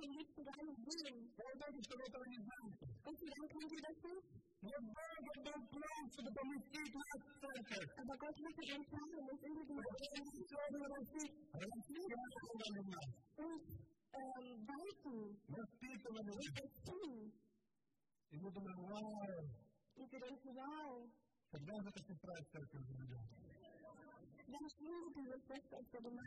Speaker 2: Willen.
Speaker 1: Я думаю, что вы этого не знаете.
Speaker 2: Und wie lange können sie das nicht?
Speaker 1: Но Бога был план, чтобы поместить нас в церковь.
Speaker 2: Aber Gott hatte einen Plan, um uns in die Gemeinde
Speaker 1: Все растить, растить нас,
Speaker 2: und ähm, weiten
Speaker 1: воспитывали
Speaker 2: und
Speaker 1: нас.
Speaker 2: erziehen.
Speaker 1: И мы думаем, вау,
Speaker 2: Und wir denken, wow,
Speaker 1: Когда же эта сестра из церкви de
Speaker 2: los niños que los textos de los
Speaker 1: niños.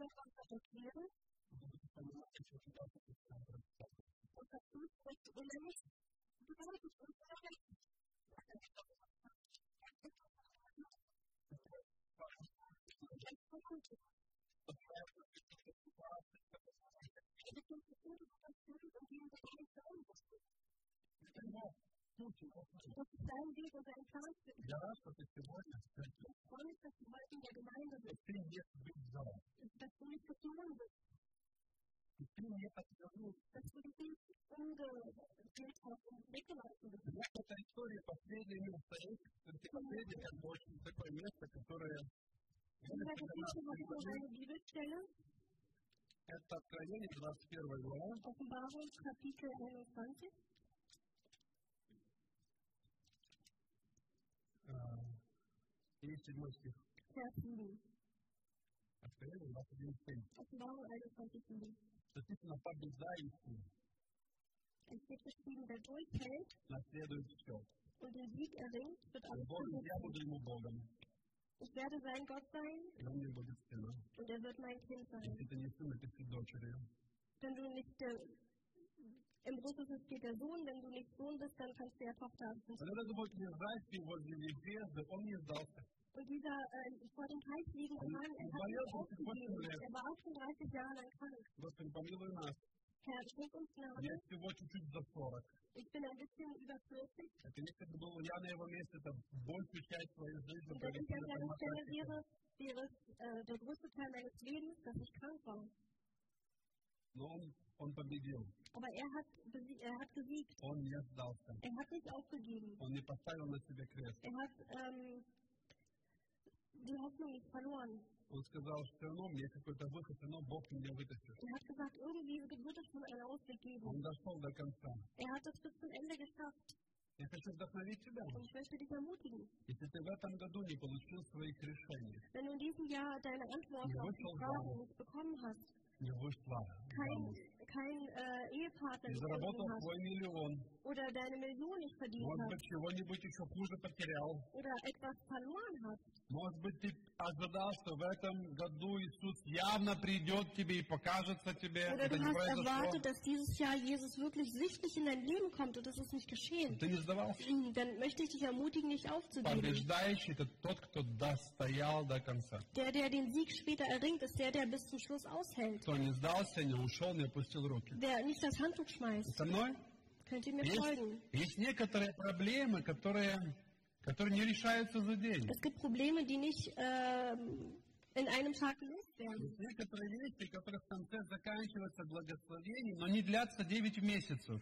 Speaker 1: las cosas
Speaker 2: que quieres. O sea, tú tenemos, tú tenemos que escuchar la Thank you. Konzentrieren. Und versucht, sich innerlich zu Das ist dein Weg und dein Plan für dich.
Speaker 1: Я рад, что ты сегодня в церкви.
Speaker 2: Ich freue mich, dass du heute in der Gemeinde
Speaker 1: что
Speaker 2: bist,
Speaker 1: ты не сбежал.
Speaker 2: dass du nicht geflohen bist,
Speaker 1: И ты не отвернул.
Speaker 2: dass du dich nicht umgedreht hast und weggelassen bist.
Speaker 1: Вот эта история последняя место есть. Это последнее, как бы, очень такое место, которое... Это Откровение, 21 глава,
Speaker 2: Erste
Speaker 1: Mose. Vers 7. Erzähl
Speaker 2: uns, was
Speaker 1: du uns denkst.
Speaker 2: Offenbarung 21, 7.
Speaker 1: Das ist noch bei Beseitigung.
Speaker 2: Es wird geschrieben, wer durchhält,
Speaker 1: dass der durchschaut.
Speaker 2: Und den Sieg erringt, wird alles Ich werde sein Gott sein. Und er wird mein Kind sein. Wenn du nicht der im Russischen steht der Sohn, wenn du nicht Sohn bist, dann kannst du ja Tochter haben.
Speaker 1: Вот этот вот лежащий возле Ефезы, он не сдался.
Speaker 2: Und dieser äh, vor dem Teich liegende Mann, er hat nicht aufgegeben. Er war auch schon 30 Jahre lang krank.
Speaker 1: Господи, помилуй нас.
Speaker 2: Herr, schenk uns Gnade.
Speaker 1: Я всего чуть-чуть за 40.
Speaker 2: Ich bin ein bisschen über 40
Speaker 1: Это если бы был я на его месте, это большую часть своей жизни
Speaker 2: und wenn ich
Speaker 1: провести
Speaker 2: an
Speaker 1: на
Speaker 2: seiner Stelle
Speaker 1: мотоцикле.
Speaker 2: wäre, wäre es äh, der größte Teil meines Lebens, dass ich krank war.
Speaker 1: Но он, он победил.
Speaker 2: Aber er hat, besie- er hat gesiegt.
Speaker 1: Он не сдался.
Speaker 2: Er hat nicht aufgegeben.
Speaker 1: Он не поставил на себе крест.
Speaker 2: Er hat ähm, die Hoffnung nicht verloren.
Speaker 1: Он сказал, что все равно мне какой-то выход, все равно Бог меня вытащит.
Speaker 2: Er hat gesagt, irgendwie wird es schon einen Ausweg geben.
Speaker 1: Он дошел до конца.
Speaker 2: Er hat es bis zum Ende geschafft.
Speaker 1: Я хочу вдохновить тебя.
Speaker 2: Und ich möchte dich ermutigen,
Speaker 1: Если ты в этом году не получил своих решений,
Speaker 2: wenn du in diesem Jahr deine Antworten auf die Fragen nicht bekommen hast,
Speaker 1: не вышла
Speaker 2: kein,
Speaker 1: замуж,
Speaker 2: kein äh, Ehepartner gefunden
Speaker 1: заработал
Speaker 2: hast
Speaker 1: свой миллион,
Speaker 2: oder deine Million nicht verdient
Speaker 1: может быть, чего-нибудь еще хуже потерял,
Speaker 2: oder etwas verloren hast,
Speaker 1: может быть, ты ожидал, что в этом году Иисус явно придет к тебе и покажется тебе,
Speaker 2: oder
Speaker 1: это
Speaker 2: du
Speaker 1: не
Speaker 2: hast
Speaker 1: произошло,
Speaker 2: erwartet, dass dieses Jahr Jesus wirklich sichtlich in dein Leben kommt und das ist nicht geschehen,
Speaker 1: ты не сдавался.
Speaker 2: dann möchte ich dich ermutigen, nicht aufzugeben.
Speaker 1: Побеждающий – это тот, кто достоял до конца.
Speaker 2: Der, der den Sieg später erringt, ist der, der bis zum Schluss aushält.
Speaker 1: Кто не сдался, не ушел, не опустил руки.
Speaker 2: Der nicht das Handtuch schmeißt.
Speaker 1: Со мной
Speaker 2: Könnt ihr mir
Speaker 1: есть,
Speaker 2: folgen?
Speaker 1: есть некоторые проблемы, которые, которые не решаются за день.
Speaker 2: Es gibt Probleme, die nicht ähm, in einem Tag gelöst werden.
Speaker 1: Есть некоторые вещи, которые в конце заканчиваются благословением, но не длятся 9 месяцев.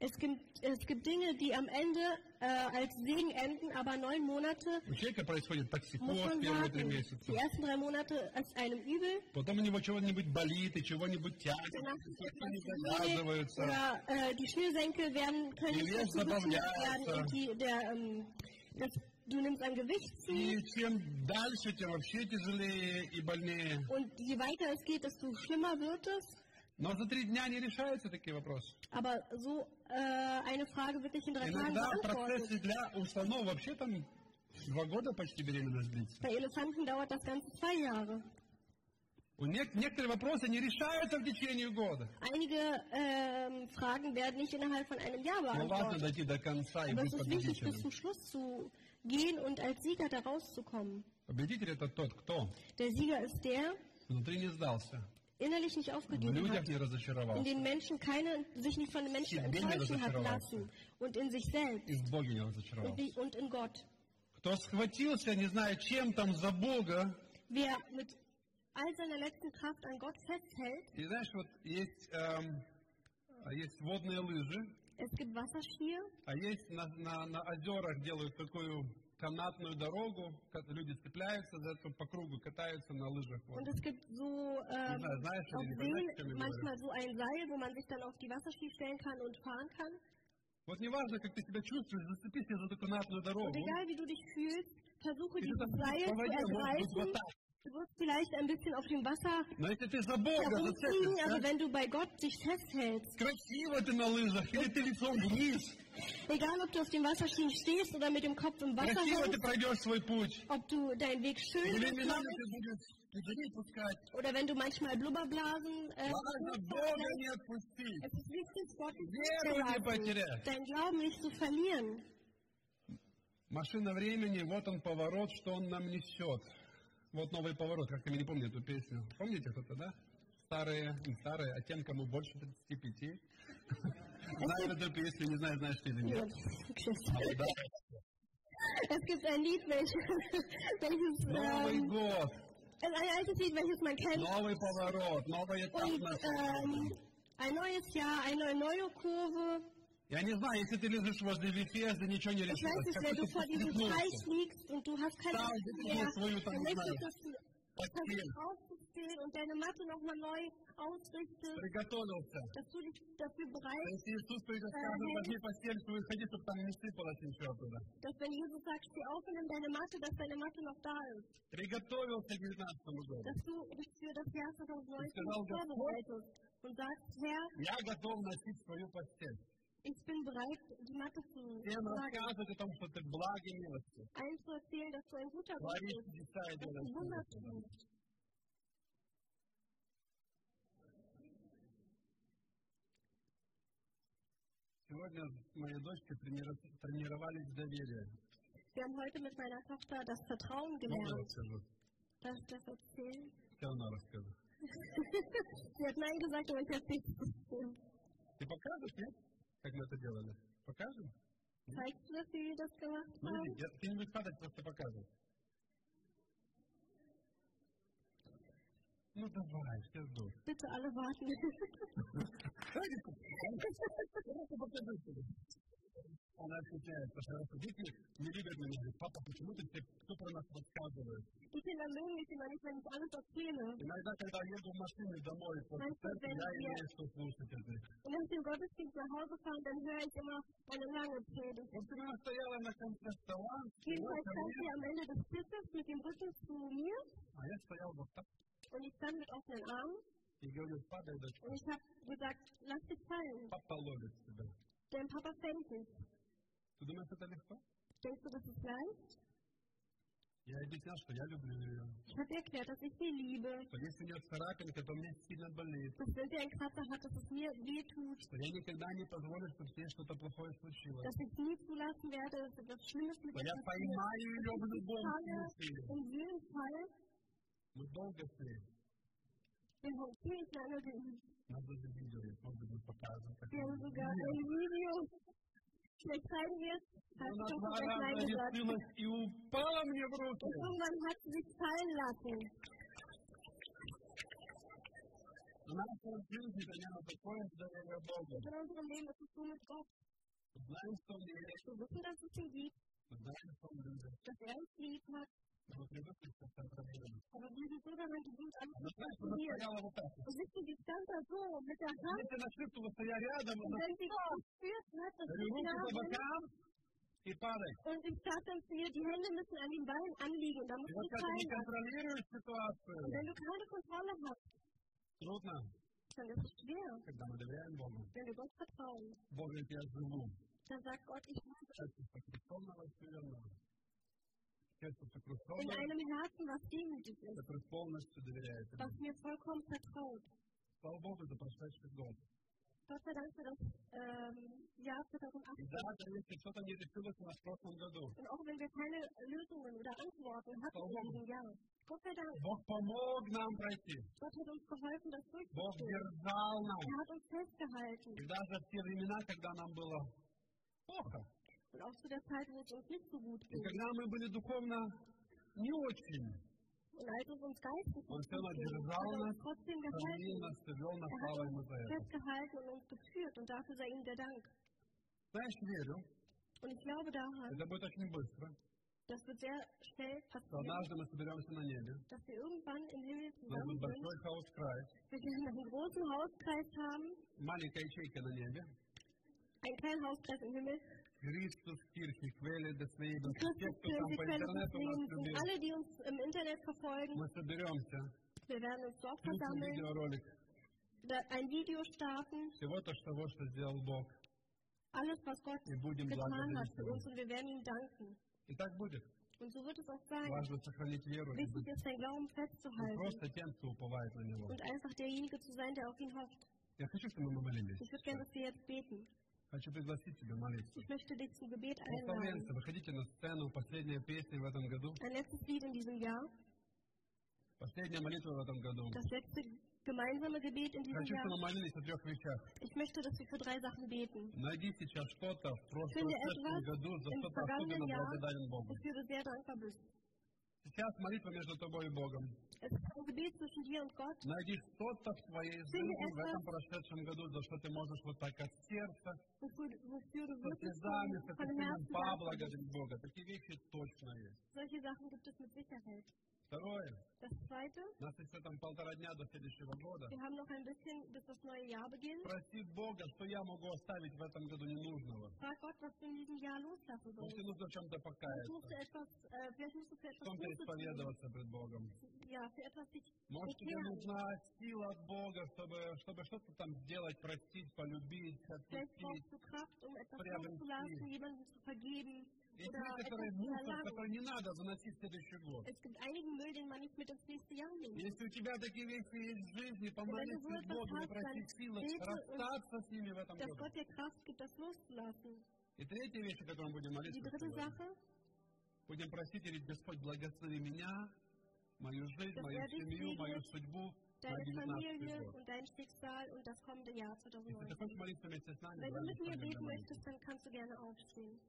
Speaker 2: Es gibt, es gibt Dinge, die am Ende äh, als Segen enden, aber neun Monate,
Speaker 1: У человека происходит
Speaker 2: muss
Speaker 1: токсикоз
Speaker 2: man
Speaker 1: первые три
Speaker 2: warten.
Speaker 1: месяца.
Speaker 2: Die ersten drei Monate ist einem übel,
Speaker 1: Потом у него чего-нибудь болит и чего-нибудь тянет,
Speaker 2: danach
Speaker 1: и
Speaker 2: ist
Speaker 1: что-то
Speaker 2: etwas
Speaker 1: не
Speaker 2: schwierig
Speaker 1: завязываются.
Speaker 2: oder äh, die Schnürsenkel werden, können
Speaker 1: Die
Speaker 2: nicht
Speaker 1: Wert
Speaker 2: dazu geführt werden
Speaker 1: добавляется.
Speaker 2: und die, der, ähm, das, du nimmst an Gewicht zu
Speaker 1: И чем дальше, тем вообще тяжелее и больнее.
Speaker 2: und je weiter es geht, desto schlimmer wird es.
Speaker 1: Но за три дня не решаются такие вопросы.
Speaker 2: Aber so äh, eine Frage wird nicht in drei Tagen
Speaker 1: Иногда
Speaker 2: beantwortet.
Speaker 1: процессе для установ вообще там два года почти беременность длится.
Speaker 2: Bei Elefanten dauert das Ganze zwei Jahre.
Speaker 1: У нек- некоторые вопросы не решаются в течение года.
Speaker 2: Einige ähm, Fragen werden nicht innerhalb von einem Jahr
Speaker 1: Но важно
Speaker 2: beantwortet.
Speaker 1: дойти до конца и
Speaker 2: Aber es
Speaker 1: быть
Speaker 2: ist wichtig, bis
Speaker 1: победителем.
Speaker 2: zum Schluss zu gehen und als Sieger da rauszukommen.
Speaker 1: Победитель это тот, кто
Speaker 2: Der Sieger ist der,
Speaker 1: внутри не сдался,
Speaker 2: innerlich nicht
Speaker 1: в
Speaker 2: aufgegeben
Speaker 1: людях
Speaker 2: hat,
Speaker 1: не
Speaker 2: in
Speaker 1: разочаровался,
Speaker 2: den Menschen keine, sich nicht von den Menschen
Speaker 1: Себе не
Speaker 2: enttäuschen hat
Speaker 1: разочаровался.
Speaker 2: lassen und in sich selbst
Speaker 1: и в Боге не
Speaker 2: und,
Speaker 1: разочаровался.
Speaker 2: die, und in Gott.
Speaker 1: Кто схватился, не знаю, чем там за Бога,
Speaker 2: Wer mit all seiner letzten Kraft an Gott festhält,
Speaker 1: и знаешь, вот есть, эм, а есть водные лыжи,
Speaker 2: es gibt Wasserskier,
Speaker 1: а есть на, на, на озерах делают такую канатную дорогу, люди цепляются за это по кругу, катаются на лыжах. Вот.
Speaker 2: Und es gibt so ähm,
Speaker 1: знаю, знаешь
Speaker 2: auf
Speaker 1: не
Speaker 2: Seen manchmal so ein Seil, wo man sich dann auf die Wasserski stellen kann und fahren kann.
Speaker 1: Вот неважно, как ты себя чувствуешь, зацепись за эту канатную дорогу.
Speaker 2: Und egal wie du dich fühlst, versuche dieses Seil zu
Speaker 1: быть, вот
Speaker 2: ergreifen.
Speaker 1: так.
Speaker 2: Du wirst vielleicht ein bisschen auf dem Wasser
Speaker 1: Но если ты за Бога
Speaker 2: herumfliegen, aber
Speaker 1: зацепишься,
Speaker 2: wenn du bei Gott dich festhältst,
Speaker 1: красиво ты на лыжах, или ты лицом вниз,
Speaker 2: egal ob du auf dem Wasserski stehst oder mit dem Kopf im Wasser
Speaker 1: красиво ты
Speaker 2: hängst,
Speaker 1: пройдешь свой путь.
Speaker 2: ob du deinen Weg schön
Speaker 1: Или
Speaker 2: läufst,
Speaker 1: временами ты будешь пузыри пускать.
Speaker 2: oder wenn du manchmal Blubberblasen äh,
Speaker 1: Важно Бога не отпустить.
Speaker 2: es ist wichtig, Gott nicht
Speaker 1: Веру не
Speaker 2: loszulassen,
Speaker 1: потерять.
Speaker 2: deinen Glauben nicht zu verlieren.
Speaker 1: Машина времени, вот он поворот, что он нам несет. Вот новый поворот, как-то я не помню эту песню. Помните кто-то, да? Старые, не старые, а тем, кому больше 35. Знаю эту песню, не знаю, знаешь ты или нет. А,
Speaker 2: welches
Speaker 1: Новый год, новый поворот, новый этап
Speaker 2: ein neues Jahr, eine neue Kurve.
Speaker 1: Я не знаю, если ты лежишь возле Вифезды, ничего не
Speaker 2: Ich weiß
Speaker 1: решилось.
Speaker 2: nicht, wenn
Speaker 1: ты
Speaker 2: du vor diesem? Teich liegst und du hast keine
Speaker 1: ты
Speaker 2: mehr, dann
Speaker 1: не
Speaker 2: möchtest, du versuchst aufzustehen und deine Matte nochmal neu ausrichtest,
Speaker 1: Приготовился.
Speaker 2: dass du dich dafür bereit
Speaker 1: Если Иисус придет, скажет, возьми постель свою, ходи, чтобы там не сыпалось ничего оттуда.
Speaker 2: dass wenn Jesus sagt, steh auf und nimm deine Matte, dass deine Matte noch da ist.
Speaker 1: Приготовился к 19 году.
Speaker 2: Dass du dich für das Jahr 2019
Speaker 1: сказал,
Speaker 2: vorbereitest und sagst, Herr,
Speaker 1: Я готов носить свою постель.
Speaker 2: ich bin bereit, die Matte zu
Speaker 1: Всем
Speaker 2: tragen,
Speaker 1: рассказывать о том, что ты благ и милости.
Speaker 2: allen zu erzählen, dass du ein guter Gott
Speaker 1: Творишь
Speaker 2: bist,
Speaker 1: чудеса и
Speaker 2: dass
Speaker 1: делаешь
Speaker 2: du Wunder
Speaker 1: чудеса.
Speaker 2: tust.
Speaker 1: Сегодня с моей дочкой тренира- тренировались в доверие.
Speaker 2: Wir haben heute mit meiner Tochter das Vertrauen
Speaker 1: Можно
Speaker 2: gelernt.
Speaker 1: расскажу?
Speaker 2: Darf ich das erzählen?
Speaker 1: Все равно расскажу.
Speaker 2: Sie hat Nein gesagt, aber ich habe nichts erzählt.
Speaker 1: Ты покажешь, нет? Как мы это делали? Покажем?
Speaker 2: Gemacht
Speaker 1: Ну,
Speaker 2: haben?
Speaker 1: иди, я- ты не будешь падать, просто показывай. Ну давай, все ждут.
Speaker 2: Bitte alle warten.
Speaker 1: Она отвечает, потому что дети не любят меня. Говорит, папа, почему ты все, кто про нас рассказывает?
Speaker 2: Die Kinder mögen mich immer nicht, wenn ich alles erzähle.
Speaker 1: Иногда, когда еду в машине домой, после
Speaker 2: Знаешь,
Speaker 1: церкви,
Speaker 2: wenn
Speaker 1: я
Speaker 2: wir-
Speaker 1: имею что слушать это.
Speaker 2: Und wenn ich den Gottesdienst nach Hause fahre, dann höre ich immer eine lange Predigt.
Speaker 1: Вот ты она стояла на конце стола,
Speaker 2: Jedenfalls
Speaker 1: ко
Speaker 2: stand
Speaker 1: мне,
Speaker 2: sie am Ende des Tisches mit dem Rücken zu mir
Speaker 1: а я стоял вот так
Speaker 2: und ich stand mit offenen Armen
Speaker 1: и говорю, падай, дочка,
Speaker 2: und ich habe gesagt, lass dich fallen,
Speaker 1: папа ловит тебя.
Speaker 2: denn Papa fängt dich.
Speaker 1: Ты думаешь, это легко?
Speaker 2: Denkst du, das ist leicht?
Speaker 1: Я объяснял, что я люблю ее.
Speaker 2: Ich habe ihr erklärt, dass ich sie liebe,
Speaker 1: Что если у нее царапинка, то мне сильно болит.
Speaker 2: dass wenn sie einen Kratzer hat, dass es mir weh tut,
Speaker 1: Что я никогда не позволю, чтобы с ней что-то плохое случилось.
Speaker 2: dass ich nie zulassen werde, dass etwas Schlimmes mit
Speaker 1: Что
Speaker 2: ihr
Speaker 1: я
Speaker 2: passiert.
Speaker 1: поймаю ее в любом
Speaker 2: Falle
Speaker 1: случае.
Speaker 2: in jedem Fall,
Speaker 1: Мы долго шли.
Speaker 2: wir haben ziemlich lange geübt.
Speaker 1: Надо даже видео есть, может быть, мы покажем. как
Speaker 2: Wir haben
Speaker 1: это
Speaker 2: sogar
Speaker 1: сделать.
Speaker 2: ein Video. zerschneiden wirst, hast du
Speaker 1: doch zerschneiden lassen.
Speaker 2: Und irgendwann hat sie sich fallen lassen. In unserem Leben ist es so mit Gott. Wir wissen, dass es ihn gibt, dass er uns lieb hat.
Speaker 1: Но мы привыкли к этому проблеме.
Speaker 2: Aber wir sind so daran gewöhnt, alles
Speaker 1: Она,
Speaker 2: zu
Speaker 1: знаешь, она
Speaker 2: kontrollieren.
Speaker 1: стояла вот так.
Speaker 2: Und wissen, die stand da so mit der Hand.
Speaker 1: Если она чувствовала, что я рядом,
Speaker 2: Und
Speaker 1: она
Speaker 2: wenn sie gespürt hat, dass
Speaker 1: говорю,
Speaker 2: ich
Speaker 1: руки
Speaker 2: da
Speaker 1: по
Speaker 2: bin,
Speaker 1: бокам и падай.
Speaker 2: und ich sagte dann zu ihr, die Hände müssen an den Beinen anliegen, und da
Speaker 1: И
Speaker 2: musst
Speaker 1: вот
Speaker 2: du
Speaker 1: когда ты не
Speaker 2: fallen lassen.
Speaker 1: контролируешь ситуацию,
Speaker 2: Und wenn du keine Kontrolle hast,
Speaker 1: трудно,
Speaker 2: dann ist es schwer,
Speaker 1: когда мы доверяем Богу.
Speaker 2: wenn wir Gott vertrauen.
Speaker 1: Бог говорит, я живу.
Speaker 2: Dann sagt Gott, ich liebe
Speaker 1: Сердце
Speaker 2: in einem Herzen, was demütig ist,
Speaker 1: которое полностью доверяет.
Speaker 2: was mir vollkommen vertraut.
Speaker 1: Слава Богу за прошедший год.
Speaker 2: Gott sei Dank für das ähm, Jahr 2018.
Speaker 1: И даже если что-то не решилось у нас в прошлом году,
Speaker 2: Und auch wenn wir keine Lösungen oder Antworten hatten
Speaker 1: Warum?
Speaker 2: in diesem Jahr. Gott sei Dank,
Speaker 1: Бог помог нам пройти.
Speaker 2: Gott hat uns geholfen, das
Speaker 1: Бог держал нас.
Speaker 2: Er hat uns festgehalten.
Speaker 1: И даже в те времена, когда нам было плохо,
Speaker 2: Und auch zu der Zeit, wo es uns nicht so gut
Speaker 1: и
Speaker 2: ging.
Speaker 1: когда мы были духовно не очень,
Speaker 2: Und als es uns geistlich
Speaker 1: Он
Speaker 2: nicht
Speaker 1: все
Speaker 2: gut ging,
Speaker 1: держал
Speaker 2: hat er
Speaker 1: нас,
Speaker 2: uns trotzdem
Speaker 1: хранил
Speaker 2: gehalten.
Speaker 1: нас, вел нас,
Speaker 2: Er
Speaker 1: слава
Speaker 2: hat
Speaker 1: Ему
Speaker 2: uns
Speaker 1: за это.
Speaker 2: festgehalten und uns geführt. Und dafür sei ihm der Dank.
Speaker 1: Знаешь, верю,
Speaker 2: Und ich glaube daran,
Speaker 1: это будет очень быстро,
Speaker 2: das wird sehr schnell
Speaker 1: что
Speaker 2: passieren,
Speaker 1: однажды мы соберемся на небе,
Speaker 2: dass wir irgendwann im Himmel
Speaker 1: у нас
Speaker 2: zusammen
Speaker 1: будет
Speaker 2: sind.
Speaker 1: большой хаос-край,
Speaker 2: Wir werden einen großen Hauskreis haben,
Speaker 1: маленькая ячейка на небе,
Speaker 2: einen kleinen Hauskreis im Himmel.
Speaker 1: Christus Kirche, Quelle des Lebens.
Speaker 2: Christus
Speaker 1: Kirche,
Speaker 2: Quelle des Lebens. Alle, die uns im Internet verfolgen, wir werden uns dort versammeln, ein Video starten. Alles, was Gott getan hat für uns und wir werden ihm danken. Und so wird es auch sein. Wichtig ist, den Glauben festzuhalten. Und einfach derjenige zu sein, der auf ihn hofft. Ich würde gerne, dass wir jetzt beten.
Speaker 1: Хочу пригласить тебя молиться.
Speaker 2: Ich möchte dich zum Gebet einladen.
Speaker 1: Представляемся, выходите на сцену, последняя песня в этом году,
Speaker 2: Ein letztes Lied in diesem Jahr,
Speaker 1: последняя молитва в этом году.
Speaker 2: das letzte gemeinsame Gebet in diesem
Speaker 1: Хочу,
Speaker 2: Jahr.
Speaker 1: чтобы молились о трех вещах.
Speaker 2: Ich möchte, dass wir für drei Sachen beten.
Speaker 1: Найди сейчас что-то в прошлом году, за что ты особенно благодарен Богу.
Speaker 2: wofür du sehr dankbar bist.
Speaker 1: Сейчас молитва между тобой и Богом. Найди что-то в твоей жизни в этом прошедшем году, за что ты можешь вот так от сердца,
Speaker 2: du
Speaker 1: со слезами,
Speaker 2: dankbar bist.
Speaker 1: поблагодарить Бога. Такие вещи точно есть. Второе.
Speaker 2: Das Zweite,
Speaker 1: У нас еще там полтора дня до следующего года.
Speaker 2: wir haben noch ein bisschen, bis das neue Jahr beginnt.
Speaker 1: Проси Бога, что я могу оставить в этом году ненужного.
Speaker 2: Frag Gott, was du in diesem Jahr loslassen
Speaker 1: Может,
Speaker 2: sollst.
Speaker 1: тебе нужно в чем-то
Speaker 2: Vielleicht musst du
Speaker 1: покаяться,
Speaker 2: etwas, äh, vielleicht musst du für etwas
Speaker 1: чем-то исповедоваться пред Богом.
Speaker 2: Ja, für etwas dich
Speaker 1: Может, тебе нужна сила от Бога, чтобы, чтобы что-то там сделать, простить, полюбить,
Speaker 2: Vielleicht
Speaker 1: отпустить.
Speaker 2: brauchst du Kraft, um etwas loszulassen, jemandem zu vergeben Etwas zu
Speaker 1: мусор, который не надо заносить в следующий год.
Speaker 2: Es gibt einigen Müll, den man nicht mit ins nächste Jahr nimmt.
Speaker 1: Если у тебя такие вещи есть в жизни, помолись Богом и проси силы
Speaker 2: und
Speaker 1: расстаться с ними в этом
Speaker 2: dass
Speaker 1: году.
Speaker 2: Gott dir Kraft gibt, das loszulassen.
Speaker 1: И третья вещь, о которой мы будем
Speaker 2: Die
Speaker 1: молиться,
Speaker 2: dritte. Sache,
Speaker 1: будем просить, и Господь, благослови меня, мою жизнь, мою семью, мою судьбу
Speaker 2: deine
Speaker 1: 19
Speaker 2: Familie und dein Schicksal und das kommende Jahr
Speaker 1: Если ты
Speaker 2: 2019.
Speaker 1: хочешь молиться вместе с нами,
Speaker 2: Wenn du mit mir beten möchtest, dann kannst du gerne aufstehen.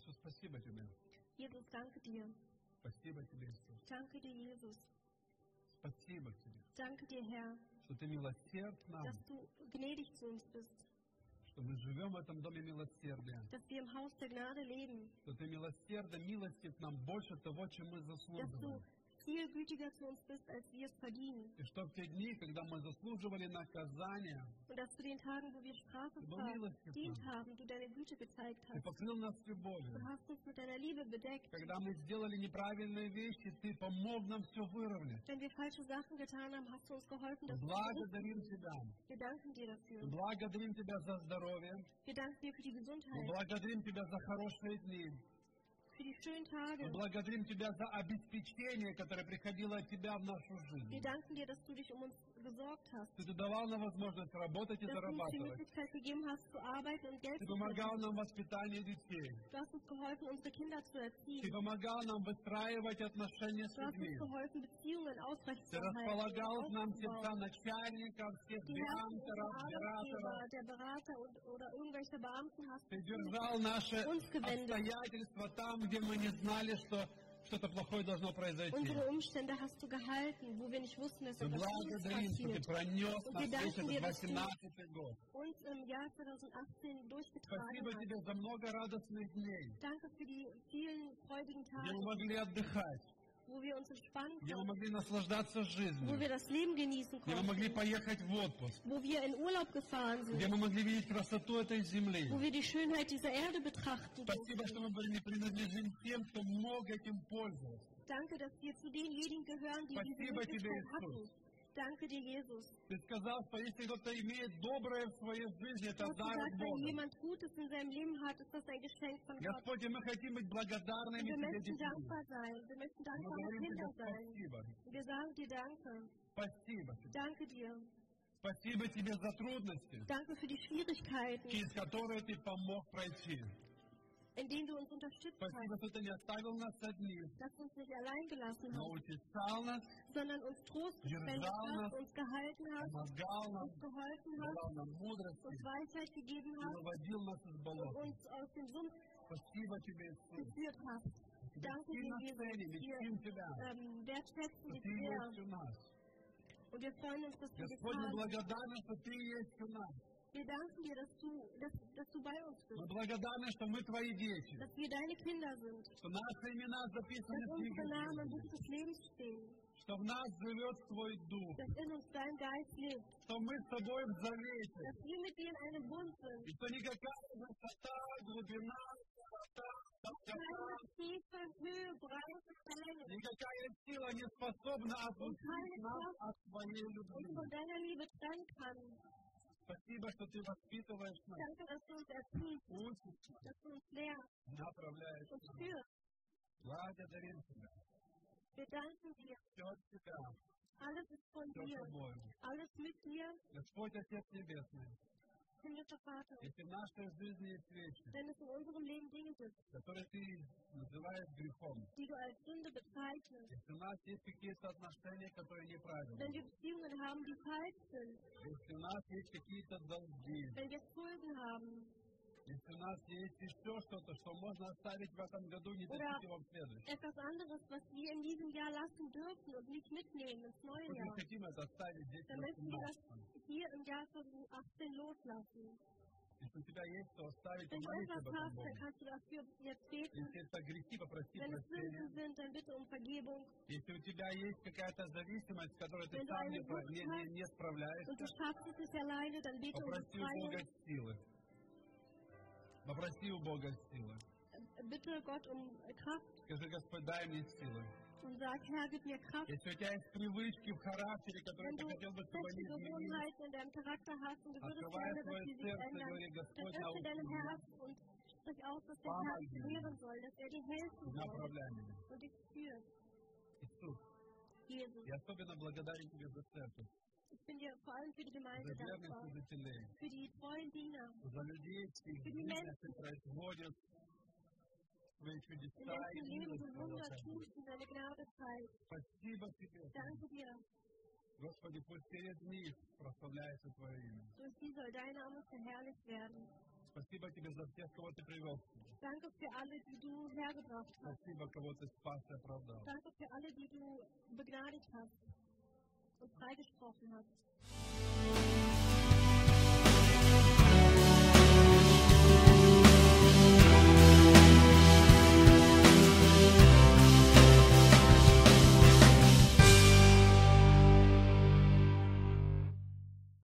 Speaker 1: Иисус, спасибо тебе.
Speaker 2: Jesus, danke dir.
Speaker 1: Спасибо тебе, Иисус.
Speaker 2: Danke dir, Jesus.
Speaker 1: Спасибо тебе,
Speaker 2: Danke dir, Herr,
Speaker 1: что ты милосерд нам,
Speaker 2: dass du gnädig zu uns bist,
Speaker 1: что мы живем в этом доме милосердия,
Speaker 2: dass wir im Haus der Gnade leben,
Speaker 1: что ты милосердно милостив нам больше того, чем мы
Speaker 2: dass du
Speaker 1: заслуживаем.
Speaker 2: Viel gütiger zu uns bist, als wir es verdienen.
Speaker 1: И что в те дни, когда мы заслуживали наказания,
Speaker 2: Und dass zu den Tagen, wo wir Strafe
Speaker 1: ты был милостив к
Speaker 2: verdient
Speaker 1: нам.
Speaker 2: haben, du deine Güte gezeigt
Speaker 1: Ты
Speaker 2: hast.
Speaker 1: покрыл нас любовью.
Speaker 2: Du hast uns mit deiner Liebe bedeckt.
Speaker 1: Когда мы сделали неправильные вещи, ты помог нам все выровнять.
Speaker 2: Wenn wir falsche Sachen getan haben, hast du uns geholfen, das zu
Speaker 1: Благодарим Тебя.
Speaker 2: Wir danken dir dafür.
Speaker 1: Благодарим Тебя за здоровье.
Speaker 2: Wir danken dir für die
Speaker 1: Мы
Speaker 2: Gesundheit,
Speaker 1: благодарим Тебя за хорошие дни.
Speaker 2: Für die schönen Tage.
Speaker 1: Мы благодарим Тебя за обеспечение, которое приходило от Тебя в нашу
Speaker 2: Wir
Speaker 1: жизнь.
Speaker 2: danken dir, dass du dich um uns gesorgt hast,
Speaker 1: Ты давал нам возможность работать и зарабатывать. Ты помогал нам в воспитании детей. Ты помогал нам выстраивать отношения с людьми. Ты располагал нам сердца начальников, всех
Speaker 2: Beamten hast
Speaker 1: Ты держал наши обстоятельства там, где мы не знали, что что-то плохое должно произойти.
Speaker 2: Unsere Umstände hast du gehalten, wo wir nicht wussten, dass
Speaker 1: Мы
Speaker 2: etwas Schlimmes
Speaker 1: благодарим, что ты
Speaker 2: passiert.
Speaker 1: пронес
Speaker 2: Und
Speaker 1: нас
Speaker 2: wir
Speaker 1: весь
Speaker 2: danken dir,
Speaker 1: этот
Speaker 2: dass du
Speaker 1: 18 год.
Speaker 2: uns im Jahr 2018 durchgetragen
Speaker 1: Спасибо
Speaker 2: hast.
Speaker 1: тебе за много радостных дней,
Speaker 2: Danke für die vielen freudigen
Speaker 1: где мы
Speaker 2: Tage,
Speaker 1: могли отдыхать,
Speaker 2: wo wir uns entspannen
Speaker 1: где мы могли наслаждаться
Speaker 2: wo
Speaker 1: жизнью,
Speaker 2: wir das Leben genießen
Speaker 1: где мы могли
Speaker 2: konnten,
Speaker 1: поехать в отпуск,
Speaker 2: wo wir in Urlaub gefahren
Speaker 1: где
Speaker 2: sind,
Speaker 1: мы могли видеть красоту этой земли.
Speaker 2: wo wir die Schönheit dieser Erde betrachten
Speaker 1: Спасибо, что мы были не принадлежим тем, кто мог этим пользоваться.
Speaker 2: Danke, dass wir zu denjenigen gehören, die diese
Speaker 1: Спасибо тебе,
Speaker 2: Möglichkeit
Speaker 1: Иисус.
Speaker 2: hatten. Danke dir, Jesus.
Speaker 1: Ты сказал, что если кто-то имеет доброе в своей жизни, это дар от Бога.
Speaker 2: jemand Gutes in seinem Leben hat, ist das ein Geschenk von Gott.
Speaker 1: Господь, и мы хотим быть благодарными
Speaker 2: wir
Speaker 1: Тебе,
Speaker 2: möchten
Speaker 1: детьми.
Speaker 2: dankbar sein. Wir möchten
Speaker 1: Мы
Speaker 2: dankbare
Speaker 1: говорим Тебе
Speaker 2: Kinder sein.
Speaker 1: спасибо.
Speaker 2: Wir sagen dir Danke.
Speaker 1: Спасибо.
Speaker 2: Danke dir.
Speaker 1: Спасибо Тебе за трудности,
Speaker 2: Danke für die Schwierigkeiten,
Speaker 1: через которые Ты помог пройти.
Speaker 2: indem du uns unterstützt hast. Dass du uns nicht allein gelassen hast, sondern uns Trost gespendet hast, uns gehalten hast, uns geholfen hast, uns Weisheit gegeben hast und uns aus dem Sumpf geführt hast. Danke, dir, Jesus, wir ähm, wertschätzen dich sehr. Und wir freuen uns, dass du dich hast.
Speaker 1: Благодарны, что Ты есть у нас.
Speaker 2: Wir danken dir, dass du, dass, dass du bei uns
Speaker 1: Мы
Speaker 2: bist,
Speaker 1: благодарны, что мы Твои дети,
Speaker 2: dass wir deine Kinder sind,
Speaker 1: что наши имена записаны в книге
Speaker 2: unsere Namen im
Speaker 1: жизни,
Speaker 2: Buch des Lebens stehen,
Speaker 1: что в нас живет Твой Дух,
Speaker 2: dass in uns dein Geist lebt,
Speaker 1: что мы с Тобой в завете,
Speaker 2: dass wir mit dir in einem Bund sind.
Speaker 1: и что никакая высота, глубина, широта,
Speaker 2: Keine
Speaker 1: долгота,
Speaker 2: Tiefe, Höhe, Breite, Länge
Speaker 1: никакая сила не способна отпустить нас от Твоей любви.
Speaker 2: von deiner Liebe trennen kann.
Speaker 1: Спасибо, что Ты воспитываешь нас, учишь,
Speaker 2: lehrst,
Speaker 1: направляешь нас. Благодарим Тебя.
Speaker 2: Wir danken dir.
Speaker 1: Все от Тебя,
Speaker 2: Alles ist von
Speaker 1: все
Speaker 2: dir.
Speaker 1: тобой.
Speaker 2: Alles mit dir,
Speaker 1: Господь Отец Небесный,
Speaker 2: himmlischer Vater.
Speaker 1: если в нашей жизни есть вещи,
Speaker 2: Wenn es in unserem Leben Dinge gibt,
Speaker 1: которые Ты называешь грехом,
Speaker 2: die du als Sünde bezeichnest,
Speaker 1: если у нас есть какие-то отношения, которые неправильные,
Speaker 2: wenn wir Beziehungen haben, die falsch sind,
Speaker 1: если у нас есть какие-то долги,
Speaker 2: wenn wir Schulden haben
Speaker 1: если у нас есть еще что-то, что можно оставить в этом году, не
Speaker 2: Oder-
Speaker 1: тащить его в следующем.
Speaker 2: etwas anderes, was wir in diesem Jahr lassen dürfen und nicht mitnehmen ins neue
Speaker 1: Вот мы
Speaker 2: Jahr,
Speaker 1: хотим это оставить здесь
Speaker 2: dann möchten wir das
Speaker 1: 17.
Speaker 2: hier im Jahr 2018 loslassen.
Speaker 1: Если у тебя есть, то оставить, помолись
Speaker 2: etwas
Speaker 1: об этом Богу. Если это грехи, попроси прощения.
Speaker 2: Sünden sind, dann bitte um Vergebung.
Speaker 1: Если у тебя есть какая-то зависимость, которой ты сам не, не, не, справляешься,
Speaker 2: Und du schaffst es nicht alleine, dann bete um
Speaker 1: попроси у Бога силы. Попроси у Бога силы.
Speaker 2: Gott um Kraft
Speaker 1: Скажи, Господь, дай мне силы.
Speaker 2: Mir Kraft.
Speaker 1: Если у тебя есть привычки в характере, которые ты хотел бы, чтобы они изменились, открывай свое
Speaker 2: sich
Speaker 1: сердце,
Speaker 2: ändern,
Speaker 1: говори,
Speaker 2: dann
Speaker 1: Господь,
Speaker 2: öffne
Speaker 1: научи
Speaker 2: dein
Speaker 1: меня,
Speaker 2: Herz und sprich aus, dass der Herr dich lehren soll, dass er dir helfen soll
Speaker 1: направляй меня.
Speaker 2: und dich führt.
Speaker 1: Иисус,
Speaker 2: Jesus,
Speaker 1: я особенно благодарен Тебе за церковь,
Speaker 2: ich bin dir vor allem für die
Speaker 1: за
Speaker 2: Gemeinde
Speaker 1: верных
Speaker 2: dankbar,
Speaker 1: служителей,
Speaker 2: für die treuen Diener,
Speaker 1: за людей,
Speaker 2: Für die Menschen.
Speaker 1: ты производишь свои
Speaker 2: in
Speaker 1: чудеса
Speaker 2: deren
Speaker 1: и
Speaker 2: Leben
Speaker 1: милость
Speaker 2: du
Speaker 1: твою
Speaker 2: Wunder
Speaker 1: оказываешь.
Speaker 2: tust und deine Gnade zeigst.
Speaker 1: Спасибо Тебе.
Speaker 2: Danke dir.
Speaker 1: Господи, пусть через них прославляется Твое имя.
Speaker 2: Durch sie soll dein Name verherrlicht werden.
Speaker 1: Спасибо Тебе за всех, кого Ты привел. сюда.
Speaker 2: Danke für alle, die du hergebracht hast.
Speaker 1: Спасибо, кого Ты спас и оправдал.
Speaker 2: Danke für alle, die du begnadigt hast und freigesprochen hast.